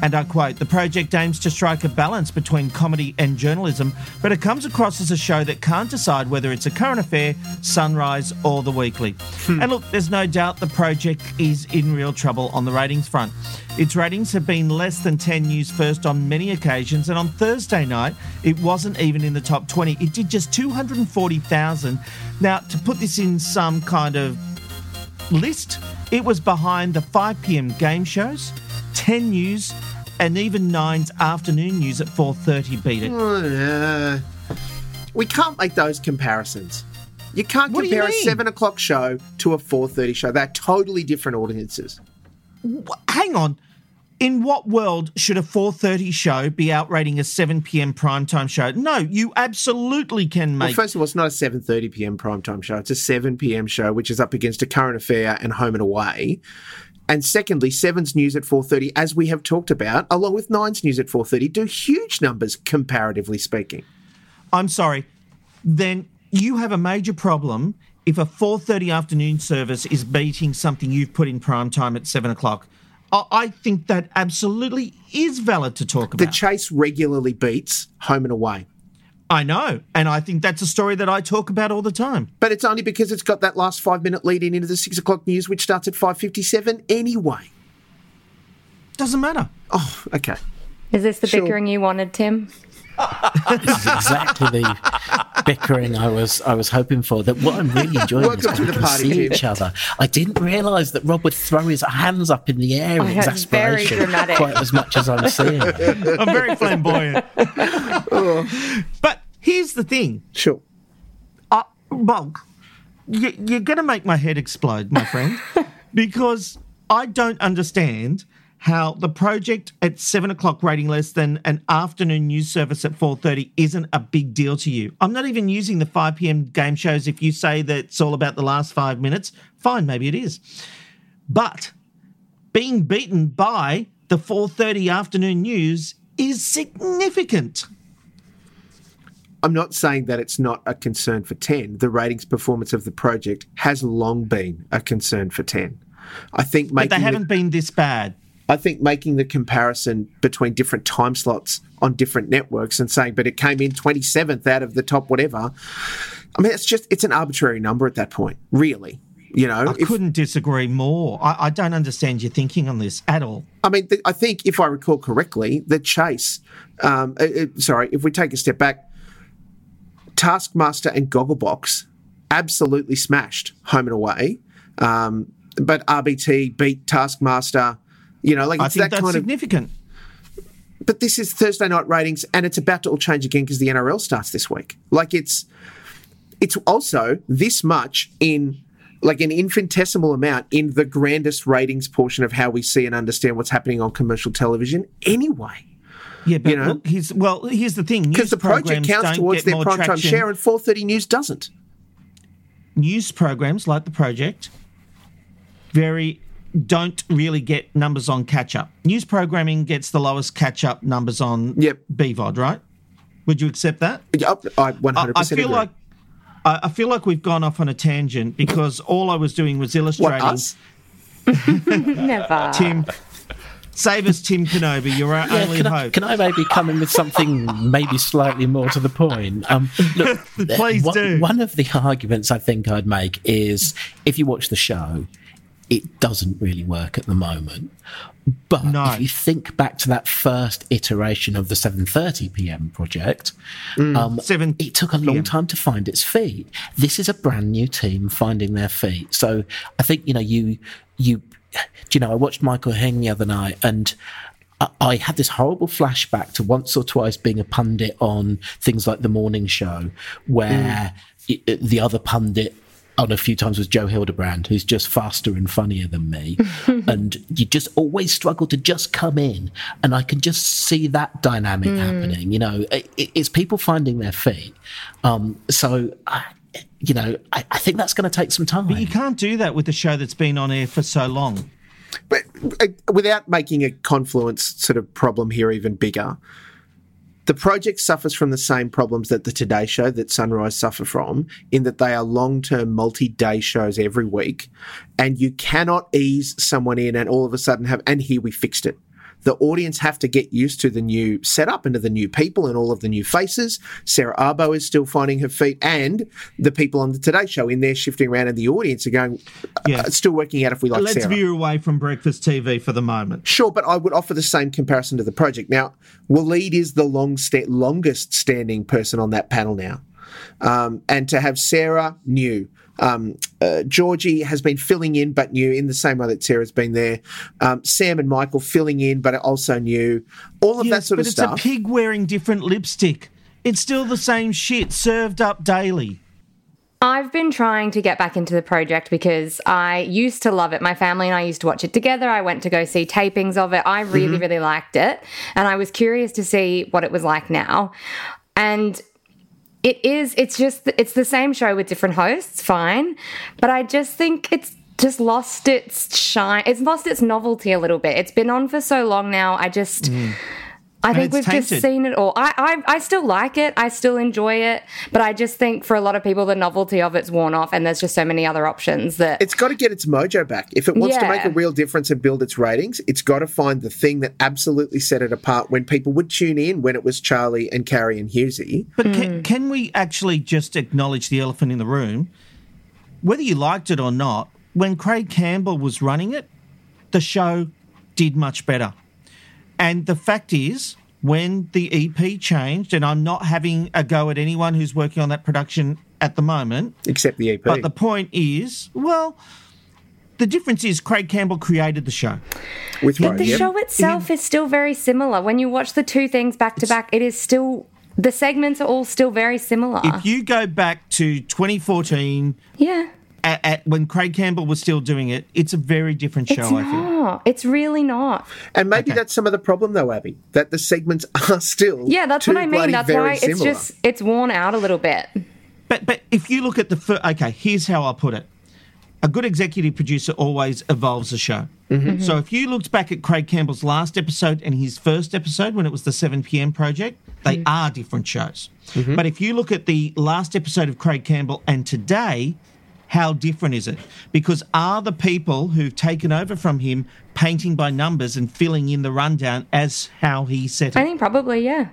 And I quote, the project aims to strike a balance between comedy and journalism, but it comes across as a show that can't decide whether it's a current affair, sunrise, or the weekly. Hmm. And look, there's no doubt the project is in real trouble on the ratings front. Its ratings have been less than 10 news first on many occasions, and on Thursday night, it wasn't even in the top 20. It did just 240,000. Now, to put this in some kind of list, it was behind the 5 p.m. game shows, 10 News, and even Nine's afternoon news at 4:30 beat it. Oh, yeah. We can't make those comparisons. You can't What do you compare a seven o'clock show to a four thirty show. They're totally different audiences. Hang on. In what world should a 4:30 show be outrating a 7 p.m. primetime show? No, you absolutely can Well, make. first of all, it's not a seven thirty PM primetime show. It's a seven PM show, which is up against a current affair and home and away. And secondly, Seven's news at four thirty, as we have talked about, along with Nine's news at four thirty, do huge numbers comparatively speaking. I'm sorry. Then you have a major problem if a 4:30 afternoon service is beating something you've put in prime time at seven o'clock. I, I think that absolutely is valid to talk about The chase regularly beats home and away. I know, and I think that's a story that I talk about all the time. But it's only because it's got that last five minute lead in into the six o'clock news, which starts at five fifty seven anyway. Doesn't matter. Oh, okay. Is this the Sure. bickering you wanted, Tim? This is exactly the bickering I was I was hoping for. That what I'm really enjoying is Welcome that to we the can party, see Tim. each other. I didn't realise that Rob would throw his hands up in the air Oh, in that's exasperation quite as much as I'm seeing. I'm very flamboyant. but here's the thing. Sure. Uh, well, you, you're going to make my head explode, my friend, because I don't understand how the project at seven o'clock rating less than an afternoon news service at four thirty isn't a big deal to you. I'm not even using the five p.m. game shows. If you say that it's all about the last five minutes, fine, maybe it is. But being beaten by the four thirty afternoon news is significant. I'm not saying that it's not a concern for 10. The ratings performance of the project has long been a concern for 10. I think But they haven't been this bad. I think making the comparison between different time slots on different networks and saying, but it came in 27th out of the top whatever. I mean, it's just, it's an arbitrary number at that point, really. You know, I couldn't disagree more. I, I don't understand your thinking on this at all. I mean, th- I think if I recall correctly, the chase, um, uh, uh, sorry, if we take a step back, Taskmaster and Gogglebox absolutely smashed home and away. Um, but RBT beat Taskmaster. You know, like I think that that's kind of. significant. But this is Thursday night ratings, and it's about to all change again because the NRL starts this week. Like it's, it's also this much in like an infinitesimal amount in the grandest ratings portion of how we see and understand what's happening on commercial television. Anyway, Yeah, but You know? look, here's well, here's the thing. because the project counts towards their more prime time traction. share, and 4:30 News doesn't. News programs like the project very don't really get numbers on catch up. News programming gets the lowest catch up numbers on Yep. BVOD, right? Would you accept that? Yep, I 100% I, I feel agree. like I, I feel like we've gone off on a tangent because all I was doing was illustrating. what illustrating us? Never. Tim. Save us, Tim Kenobi. You're our Yeah, only can, I, hope. can I maybe come in with something maybe slightly more to the point? Um, look, Please one, do. One of the arguments I think I'd make is if you watch the show, it doesn't really work at the moment. But No. if you think back to that first iteration of the 7:30 p.m. project, um, 7 it took a long PM. time to find its feet. This is a brand new team finding their feet. So I think you know you you do you know I watched Michael Hing the other night and. I- I had this horrible flashback to once or twice being a pundit on things like the morning show, where i- the other pundit on a few times was Joe Hildebrand, who's just faster and funnier than me. and you just always struggle to just come in. And I can just see that dynamic happening. You know, it, it's people finding their feet. Um, so, I, you know, I, I think that's going to take some time. But you can't do that with a show that's been on air for so long. But uh, without making a confluence sort of problem here even bigger, the project suffers from the same problems that the Today Show, that Sunrise suffer from, in that they are long term, multi day shows every week. And you cannot ease someone in and all of a sudden have, and here we fixed it. The audience have to get used to the new setup and to the new people and all of the new faces. Sarah Abo is still finding her feet, and the people on the Today Show in there shifting around, and the audience are going, Yeah. uh, it's still working out if we like Let's Sarah. veer away from breakfast TV for the moment. Sure, but I would offer the same comparison to the project. Now, Waleed is the long sta- longest standing person on that panel now. Um, and to have Sarah, new. Um, uh, Georgie has been filling in, but new in the same way that Sarah's been there. Um, Sam and Michael filling in, but also new. All of that sort of stuff. But it's a pig wearing different lipstick. It's still the same shit served up daily. I've been trying to get back into the project because I used to love it. My family and I used to watch it together. I went to go see tapings of it. I really, Mhm. really liked it. And I was curious to see what it was like now. And it is, it's just, it's the same show with different hosts, fine. But I just think it's just lost its shine. It's lost its novelty a little bit. It's been on for so long now. I just. Mm. I think we've tainted. just seen it all. I, I I still like it. I still enjoy it, but I just think for a lot of people the novelty of it's worn off, and there's just so many other options that It's got to get its mojo back. If it wants to make a real difference and build its ratings, it's got to find the thing that absolutely set it apart when people would tune in when it was Charlie and Carrie and Hughesy. But can, mm. can we actually just acknowledge the elephant in the room? Whether you liked it or not, when Craig Campbell was running it, the show did much better. And the fact is, when the EP changed, and I'm not having a go at anyone who's working on that production at the moment, except the EP. But the point is, well, the difference is Craig Campbell created the show. With But the show itself is still very similar. When you watch the two things back to back, it is still the segments are all still very similar. If you go back to 2014, yeah, at, at when Craig Campbell was still doing it, it's a very different show. it's I feel. not. It's really not. And maybe that's some of the problem, though, Abby, that the segments are still Yeah, that's too what I mean. That's very why it's similar. just it's worn out a little bit. But but if you look at the fir- okay, here's how I'll put it: a good executive producer always evolves a show. Mhm. So if you looked back at Craig Campbell's last episode and his first episode when it was the 7 p.m. project, they are different shows. But if you look at the last episode of Craig Campbell and today, how different is it? Because are the people who've taken over from him painting by numbers and filling in the rundown as how he set it? I think probably yeah.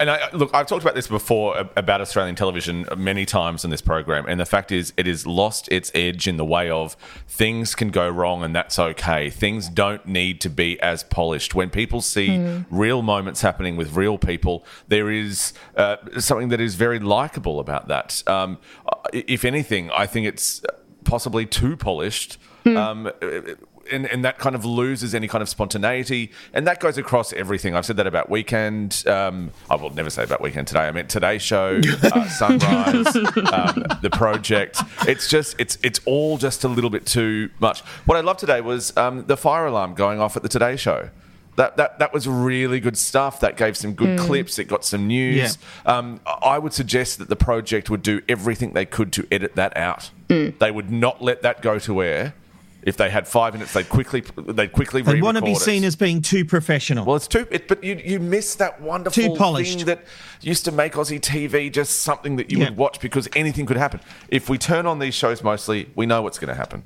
And I, look, I've talked about this before about Australian television many times in this program, and the fact is, it has lost its edge in the way of things can go wrong, and that's okay. Things don't need to be as polished. When people see Mm. real moments happening with real people, there is uh, something that is very likable about that. Um, if anything, I think it's possibly too polished. Um, and, and that kind of loses any kind of spontaneity, and that goes across everything. I've said that about Weekend. Um, I will never say about Weekend today. I meant Today Show, uh, Sunrise, um, the Project. It's just it's it's all just a little bit too much. What I loved today was um, the fire alarm going off at the Today Show. That, that that was really good stuff. That gave some good Mm. clips. It got some news. Um, I would suggest that the project would do everything they could to edit that out. They would not let that go to air. If they had five minutes, they'd quickly they'd quickly They want to be it. seen as being too professional. Well, it's too, it, but you you miss that wonderful Too polished. thing that used to make Aussie TV just something that you Yeah. would watch because anything could happen. If we turn on these shows mostly, we know what's going to happen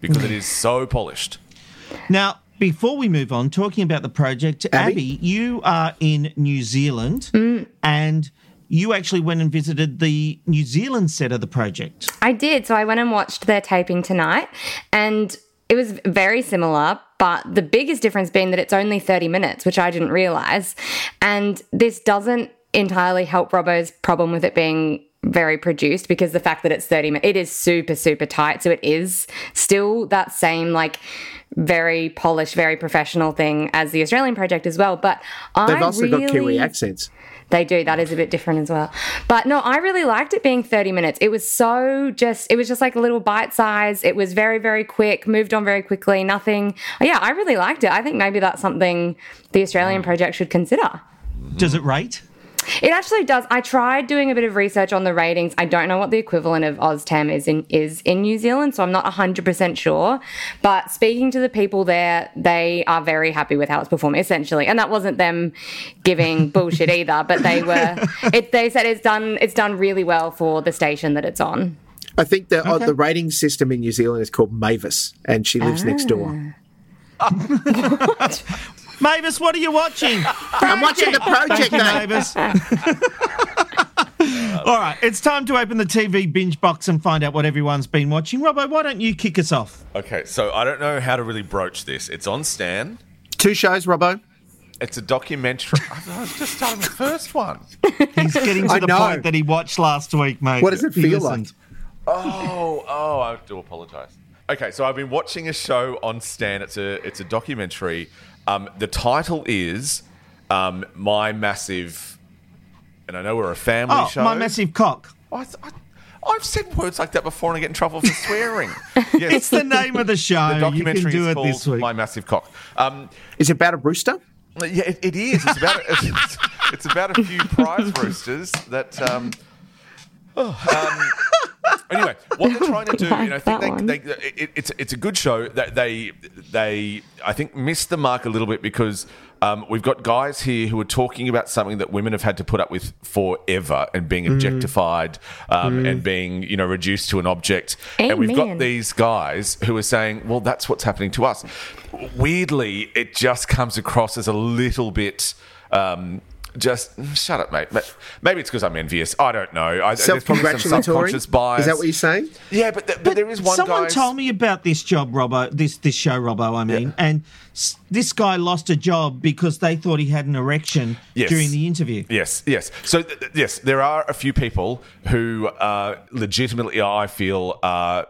because it is so polished. Now, before we move on, talking about the project, Abby, you are in New Zealand mm. and you actually went and visited the New Zealand set of the project. I did. So I went and watched their taping tonight, and it was very similar. But the biggest difference being that it's only 30 minutes, which I didn't realize. And this doesn't entirely help Robbo's problem with it being very produced because the fact that it's 30 minutes, it is super, super tight. So it is still that same, like, very polished, very professional thing as the Australian project as well. But They've I also really, got Kiwi accents. They do. That is a bit different as well. But no, I really liked it being 30 minutes. It was so just, it was just like a little bite size. It was very, very quick, moved on very quickly, nothing. Yeah, I really liked it. I think maybe that's something the Australian mm. project should consider. Does it rate? It actually does. I tried doing a bit of research on the ratings. I don't know what the equivalent of OzTAM is in is in New Zealand, so I'm not 100% sure. But speaking to the people there, they are very happy with how it's performing essentially. And that wasn't them giving bullshit either, but they were it, they said it's done it's done really well for the station that it's on. I think the uh, the rating system in New Zealand is called Mavis, and she lives next door. Mavis, what are you watching? I'm watching the project, Thank you. Mavis. All right, it's time to open the TV binge box and find out what everyone's been watching. Robbo, why don't you kick us off? Okay, so I don't know how to really broach this. It's on Stan. Two shows, Robbo. it's a documentary. I was just starting the first one. He's getting to I the know. point that he watched last week, mate. What does it He feel listened. Oh, oh, I do apologise. Okay, so I've been watching a show on Stan. It's a it's a documentary. Um, the title is um, "My Massive," and I know we're a family Oh, show. my massive cock. I, I, I've said words like that before and I get in trouble for swearing. yes, It's the name of the show. the you documentary can do is it called this week. "My Massive Cock." Um, Is it about a rooster? yeah, it, it is. It's about it's, it's about a few prize roosters that. Um, oh, um, anyway, what they're trying to do, you know, I think they, they, it, it's it's a good show. That they they I think missed the mark a little bit because um, we've got guys here who are talking about something that women have had to put up with forever and being objectified um, and being you know reduced to an object. And we've got these guys who are saying, well, that's what's happening to us. Weirdly, it just comes across as a little bit. Um, just shut up, mate. Maybe it's because I'm envious. I don't know. I, there's probably some Self-congratulatory? subconscious bias. Is that what you're saying? Yeah, but, th- but there is one Someone guy. told me about this job, Robbo. This this show, Robbo. I mean, and s- this guy lost a job because they thought he had an erection Yes. during the interview. Yes, yes. So th- th- yes, there are a few people who uh, legitimately, I feel, uh,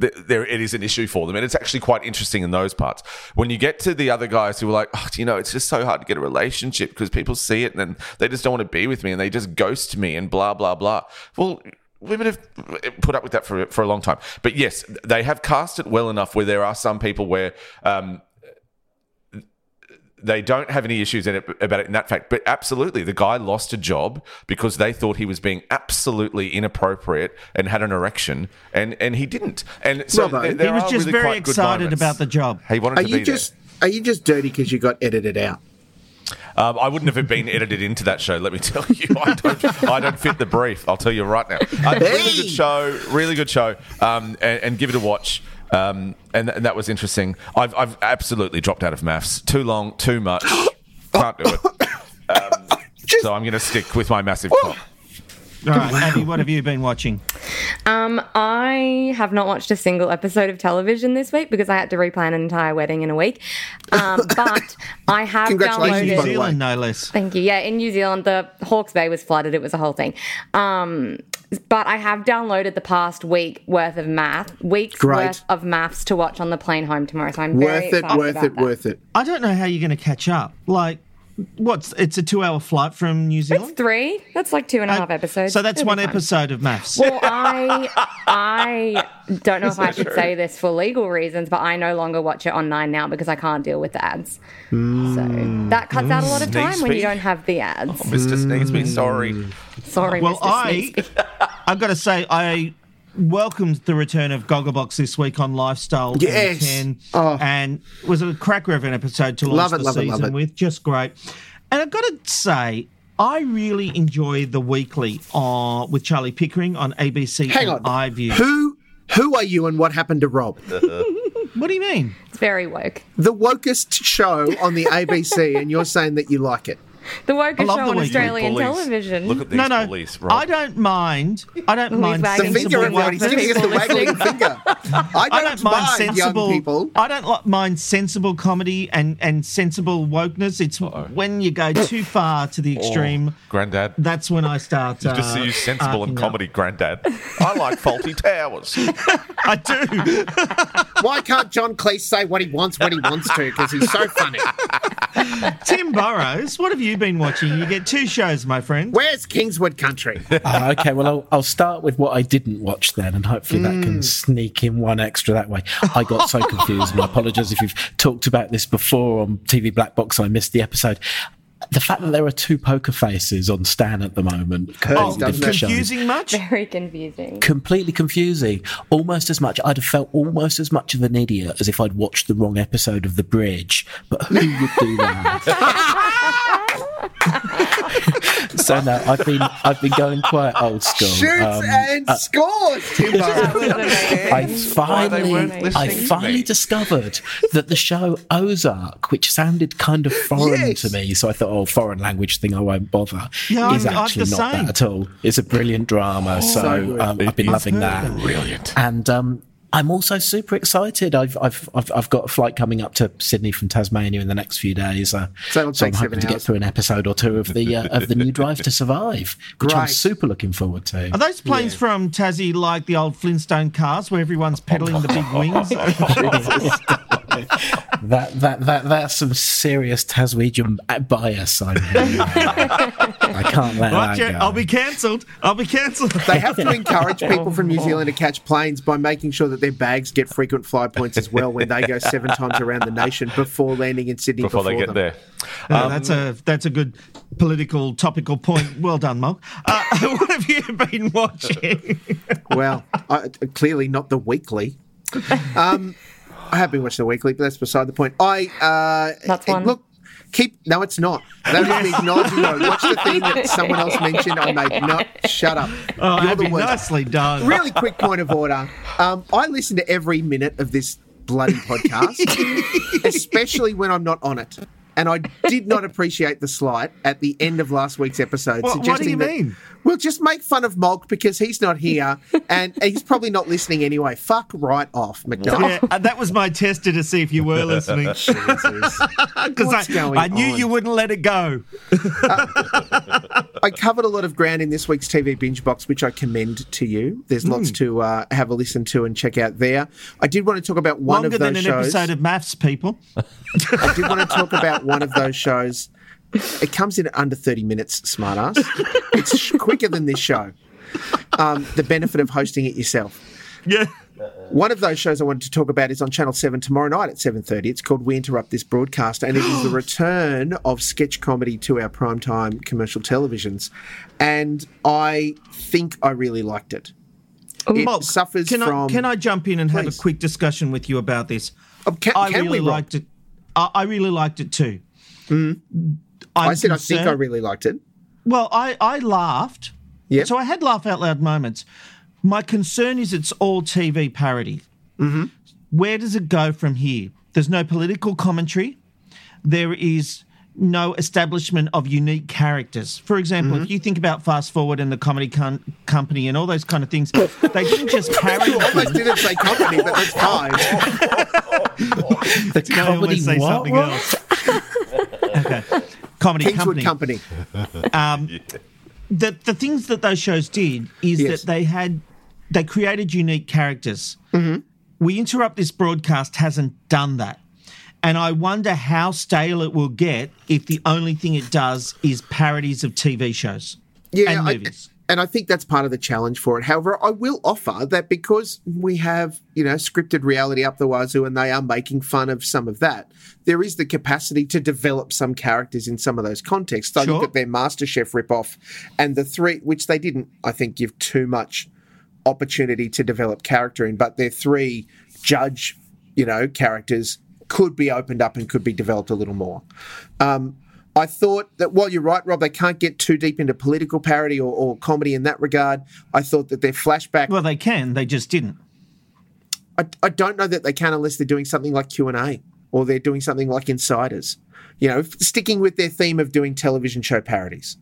th- there it is an issue for them, and it's actually quite interesting in those parts. When you get to the other guys who are like, oh, you know, it's just so hard to get a relationship because people see it and then they just don't want to be with me and they just ghost me and blah blah blah. Well. Women have put up with that for for a long time, but yes, they have cast it well enough where there are some people where um, they don't have any issues in it about it in that fact. But absolutely, the guy lost a job because they thought he was being absolutely inappropriate and had an erection, and and he didn't. And so Robbo, there, there He was just really very excited about the job. He wanted Are to you be just are you just dirty because you got edited out? Um, I wouldn't have been edited into that show. Let me tell you, I don't. I don't fit the brief. I'll tell you right now. Uh, Really Hey! good show. Really good show. Um, and, and give it a watch. Um, and, and that was interesting. I've, I've absolutely dropped out of MAFS. Too long, too much. Can't do it. Um, so I'm going to stick with my massive cock. All right, Abby, what have you been watching? Um, I have not watched a single episode of television this week because I had to replan an entire wedding in a week. Um, but I have Congratulations, downloaded. the way. Zealand, no less. Thank you. Yeah, in New Zealand, the Hawke's Bay was flooded. It was a whole thing. Um, but I have downloaded the past week worth of math, weeks Great. worth of MAFS to watch on the plane home tomorrow. So I'm very Worth it, worth about it, that. worth it. I don't know how you're going to catch up. Like, what's it's a two-hour flight from New It's Zealand? three. That's like two and a uh, half episodes. So that's It'll one episode of MAFS. Well, I I don't know if I should say this for legal reasons, but I no longer watch it on Nine now because I can't deal with the ads. So hmm. that cuts out a lot of time when you don't have the ads. Mr. Sneesby, sorry. Sorry, well, Mr. I, I've got to say, I welcomed the return of Gogglebox this week on Lifestyle Yes. 10, Oh. and it was a cracker of an episode to launch Love it, the love it, season love it. with. Just great. And I've got to say, I really enjoy the weekly uh, with Charlie Pickering on ABC Hang and on. iView. Who who are you and what happened to Rob? What do you mean? It's very woke. The wokest show on the ABC, and you're saying that you like it. The wokest show the on Australian Bullies. television. Look at these no, no, police, Rob. I don't mind. I don't mind wagging Sensible finger, sensible giving us the waggling finger. I don't, I don't mind sensible. young people. I don't li- mind sensible comedy and and sensible wokeness. It's when you go too far to the extreme. Granddad. That's when I start. You Uh, just see you sensible in arcing up. comedy, Granddad. I like Fawlty Towers. I do. Why can't John Cleese say what he wants when he wants to? Because he's so funny. Tim Burrowes, what have you been watching? You get two shows, my friend. Where's Kingswood Country? Ah, okay, well, I'll, I'll start with what I didn't watch then, and hopefully that Mm. can sneak in one extra that way. I got so confused, and I apologise if you've talked about this before on TV Black Box. I missed the episode. The fact that there are two poker faces on Stan at the moment, Oh, doesn't it? different shows. confusing much? Very confusing. completely confusing. Almost as much, I'd have felt almost as much of an idiot as if I'd watched the wrong episode of The Bridge. But who would do that? so no, I've been I've been going quite old school. Shoots Um, and uh, scores, Tim Burrowes. was amazing. I finally, I finally discovered that the show Ozark, which sounded kind of foreign Yes. to me, so I thought, oh, foreign language thing, I won't bother. Yeah, is I'm- I'm the not same. that at all. It's a brilliant drama, so, So um, I've been loving that. Brilliant. And um, I'm also super excited. I've, I've I've I've got a flight coming up to Sydney from Tasmania in the next few days, uh, So so I'm hoping seven to get through an episode or two of the uh, of the new Drive to Survive, which I'm super looking forward to. Are those planes from Tassie like the old Flintstone cars where everyone's pedaling the big wings? That that that that's some serious Taswegian bias. I'm. I can't let Watch that it, go. I'll be cancelled. I'll be cancelled. They have to encourage people from New Zealand to catch planes by making sure that their bags get frequent fly points as well when they go seven times around the nation before landing in Sydney before, before, they get them. there. Uh, that's a that's a good political topical point. Well done, Mog. Uh, what have you been watching? Well, I, clearly not the weekly. Um, I have been watching the weekly, but that's beside the point. I uh, That's one. look. Keep no, it's not. That was me acknowledging. No, watch the thing that someone else mentioned. I made not. Shut up. Oh, You're the worst. nicely done. Really quick point of order. Um, I listen to every minute of this bloody podcast, especially when I'm not on it. And I did not appreciate the slight at the end of last week's episode. What- what do you that- mean? Well, just make fun of Molk because he's not here and he's probably not listening anyway. Fuck right off, McDonald. Yeah, uh, that was my tester to see if you were listening. Because What's I, going I knew on? you wouldn't let it go. I covered a lot of ground in this week's TV binge box, which I commend to you. There's lots Hmm. to uh, have a listen to and check out there. I did want to talk about one Longer of those Longer than an shows. episode of MAFS, people. I did want to talk about one of those shows. It comes in at under 30 minutes, smartass. It's sh- quicker than this show. Um, the benefit of hosting it yourself. Yeah. One of those shows I wanted to talk about is on Channel 7 tomorrow night at 7.30. It's called We Interrupt This Broadcast, and it is the return of sketch comedy to our primetime commercial televisions. And I think I really liked it. It Molk, suffers can from... I, can I jump in and have a quick discussion with you about this? Oh, can- I can really we, liked it. I, I really liked it too. I said I think I really liked it. Well, I, I laughed. Yep. So I had laugh out loud moments. My concern is it's all TV parody. Mm-hmm. Where does it go from here? There's no political commentary. There is no establishment of unique characters. For example, Mm-hmm. if you think about Fast Forward and the Comedy con- Company and all those kind of things, they didn't just parody. You almost didn't say comedy, but that's fine. the I comedy almost say what? something else. okay. Comedy Kingswood Company. Company. Um, the the things that those shows did is Yes. that they had they created unique characters. Mm-hmm. We interrupt this broadcast hasn't done that. And I wonder how stale it will get if the only thing it does is parodies of TV shows Yeah, and I- movies. And I think that's part of the challenge for it. However, I will offer that because we have, you know, scripted reality up the wazoo and they are making fun of some of that, there is the capacity to develop some characters in some of those contexts. I Sure. look at their MasterChef ripoff and the three, which they didn't, I think, give too much opportunity to develop character in, but their three judge, you know, characters could be opened up and could be developed a little more. Um, I thought that while you're right, Rob, they can't get too deep into political parody or, or comedy in that regard. I thought that their flashback. Well, they can, they just didn't. I, I don't know that they can unless they're doing something like Q and A or they're doing something like Insiders. You know, sticking with their theme of doing television show parodies.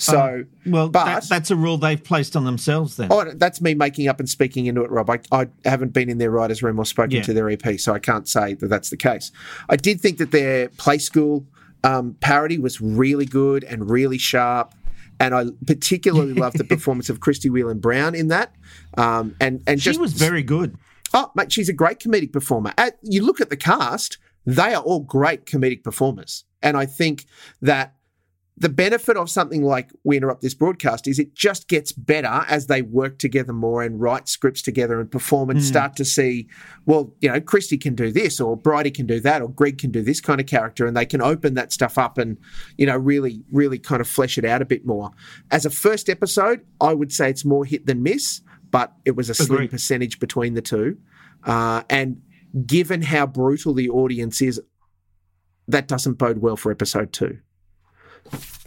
So, oh, Well, but that, that's a rule they've placed on themselves then. Oh, that's me making up and speaking into it, Rob. I, I haven't been in their writer's room or spoken Yeah. to their EP, so I can't say that that's the case. I did think that their Play School um, parody was really good and really sharp. And I particularly loved the performance of Christie Whelan Browne in that. Um, and and she just was very good. Oh, mate, she's a great comedic performer. At, you look at the cast, they are all great comedic performers. And I think that the benefit of something like We Interrupt This Broadcast is it just gets better as they work together more and write scripts together and perform and start to see, well, you know, Christie can do this or Bridie can do that or Greg can do this kind of character and they can open that stuff up and, you know, really, really kind of flesh it out a bit more. As a first episode, I would say it's more hit than miss, but it was a slim Agreed. percentage between the two. Uh, and given how brutal the audience is, that doesn't bode well for episode two.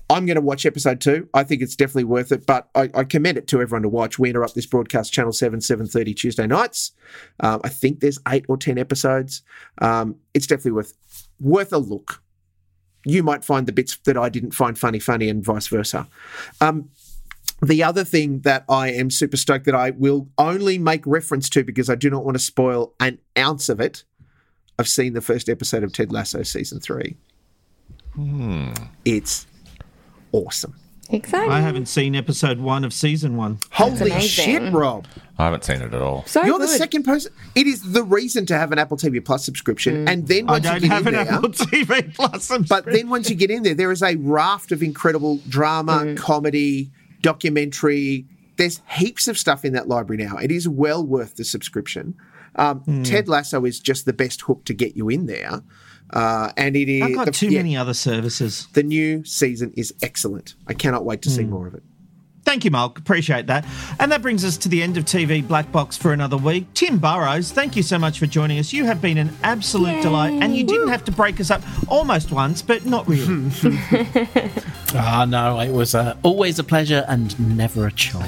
I'm going to watch episode two. I think it's definitely worth it, but I, I commend it to everyone to watch. We interrupt this broadcast, Channel 7, 7.30 Tuesday nights. Um, I think there's eight or 10 episodes. Um, it's definitely worth worth a look. You might find the bits that I didn't find funny, funny, and vice versa. Um, The other thing that I am super stoked that I will only make reference to because I do not want to spoil an ounce of it. I've seen the first episode of Ted Lasso season three. It's awesome. Exciting. I haven't seen episode one of season one. Holy shit, Rob. I haven't seen it at all. So You're the good. second person. It is the reason to have an Apple TV Plus subscription. And then I once you don't get have in an there, Apple TV Plus. But then once you get in there, there is a raft of incredible drama, Mm. comedy, documentary. There's heaps of stuff in that library now. It is well worth the subscription. Um, Hmm. Ted Lasso is just the best hook to get you in there. Uh, and it is I've got the, too yeah, many other services. The new season is excellent. I cannot wait to see Hmm. more of it. Thank you, Mark. Appreciate that. And that brings us to the end of TV Black Box for another week. Tim Burrowes, thank you so much for joining us. You have been an absolute delight, and you didn't have to break us up almost once, but not really. Ah, no, it was uh, always a pleasure and never a chore.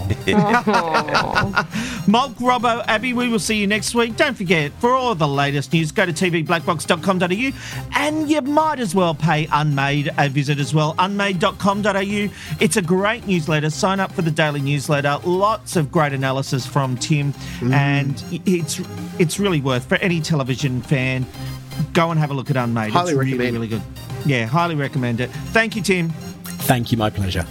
Molk, Robbo, Abby, we will see you next week. Don't forget, for all the latest news, go to tvblackbox.com.au and you might as well pay Unmade a visit as well. Unmade.com.au. It's a great newsletter. Sign up for the daily newsletter. Lots of great analysis from Tim, mm. and it's it's really worth for any television fan. Go and have a look at Unmade. Highly it's really, recommend. really good. Yeah, highly recommend it. Thank you, Tim. Thank you, my pleasure.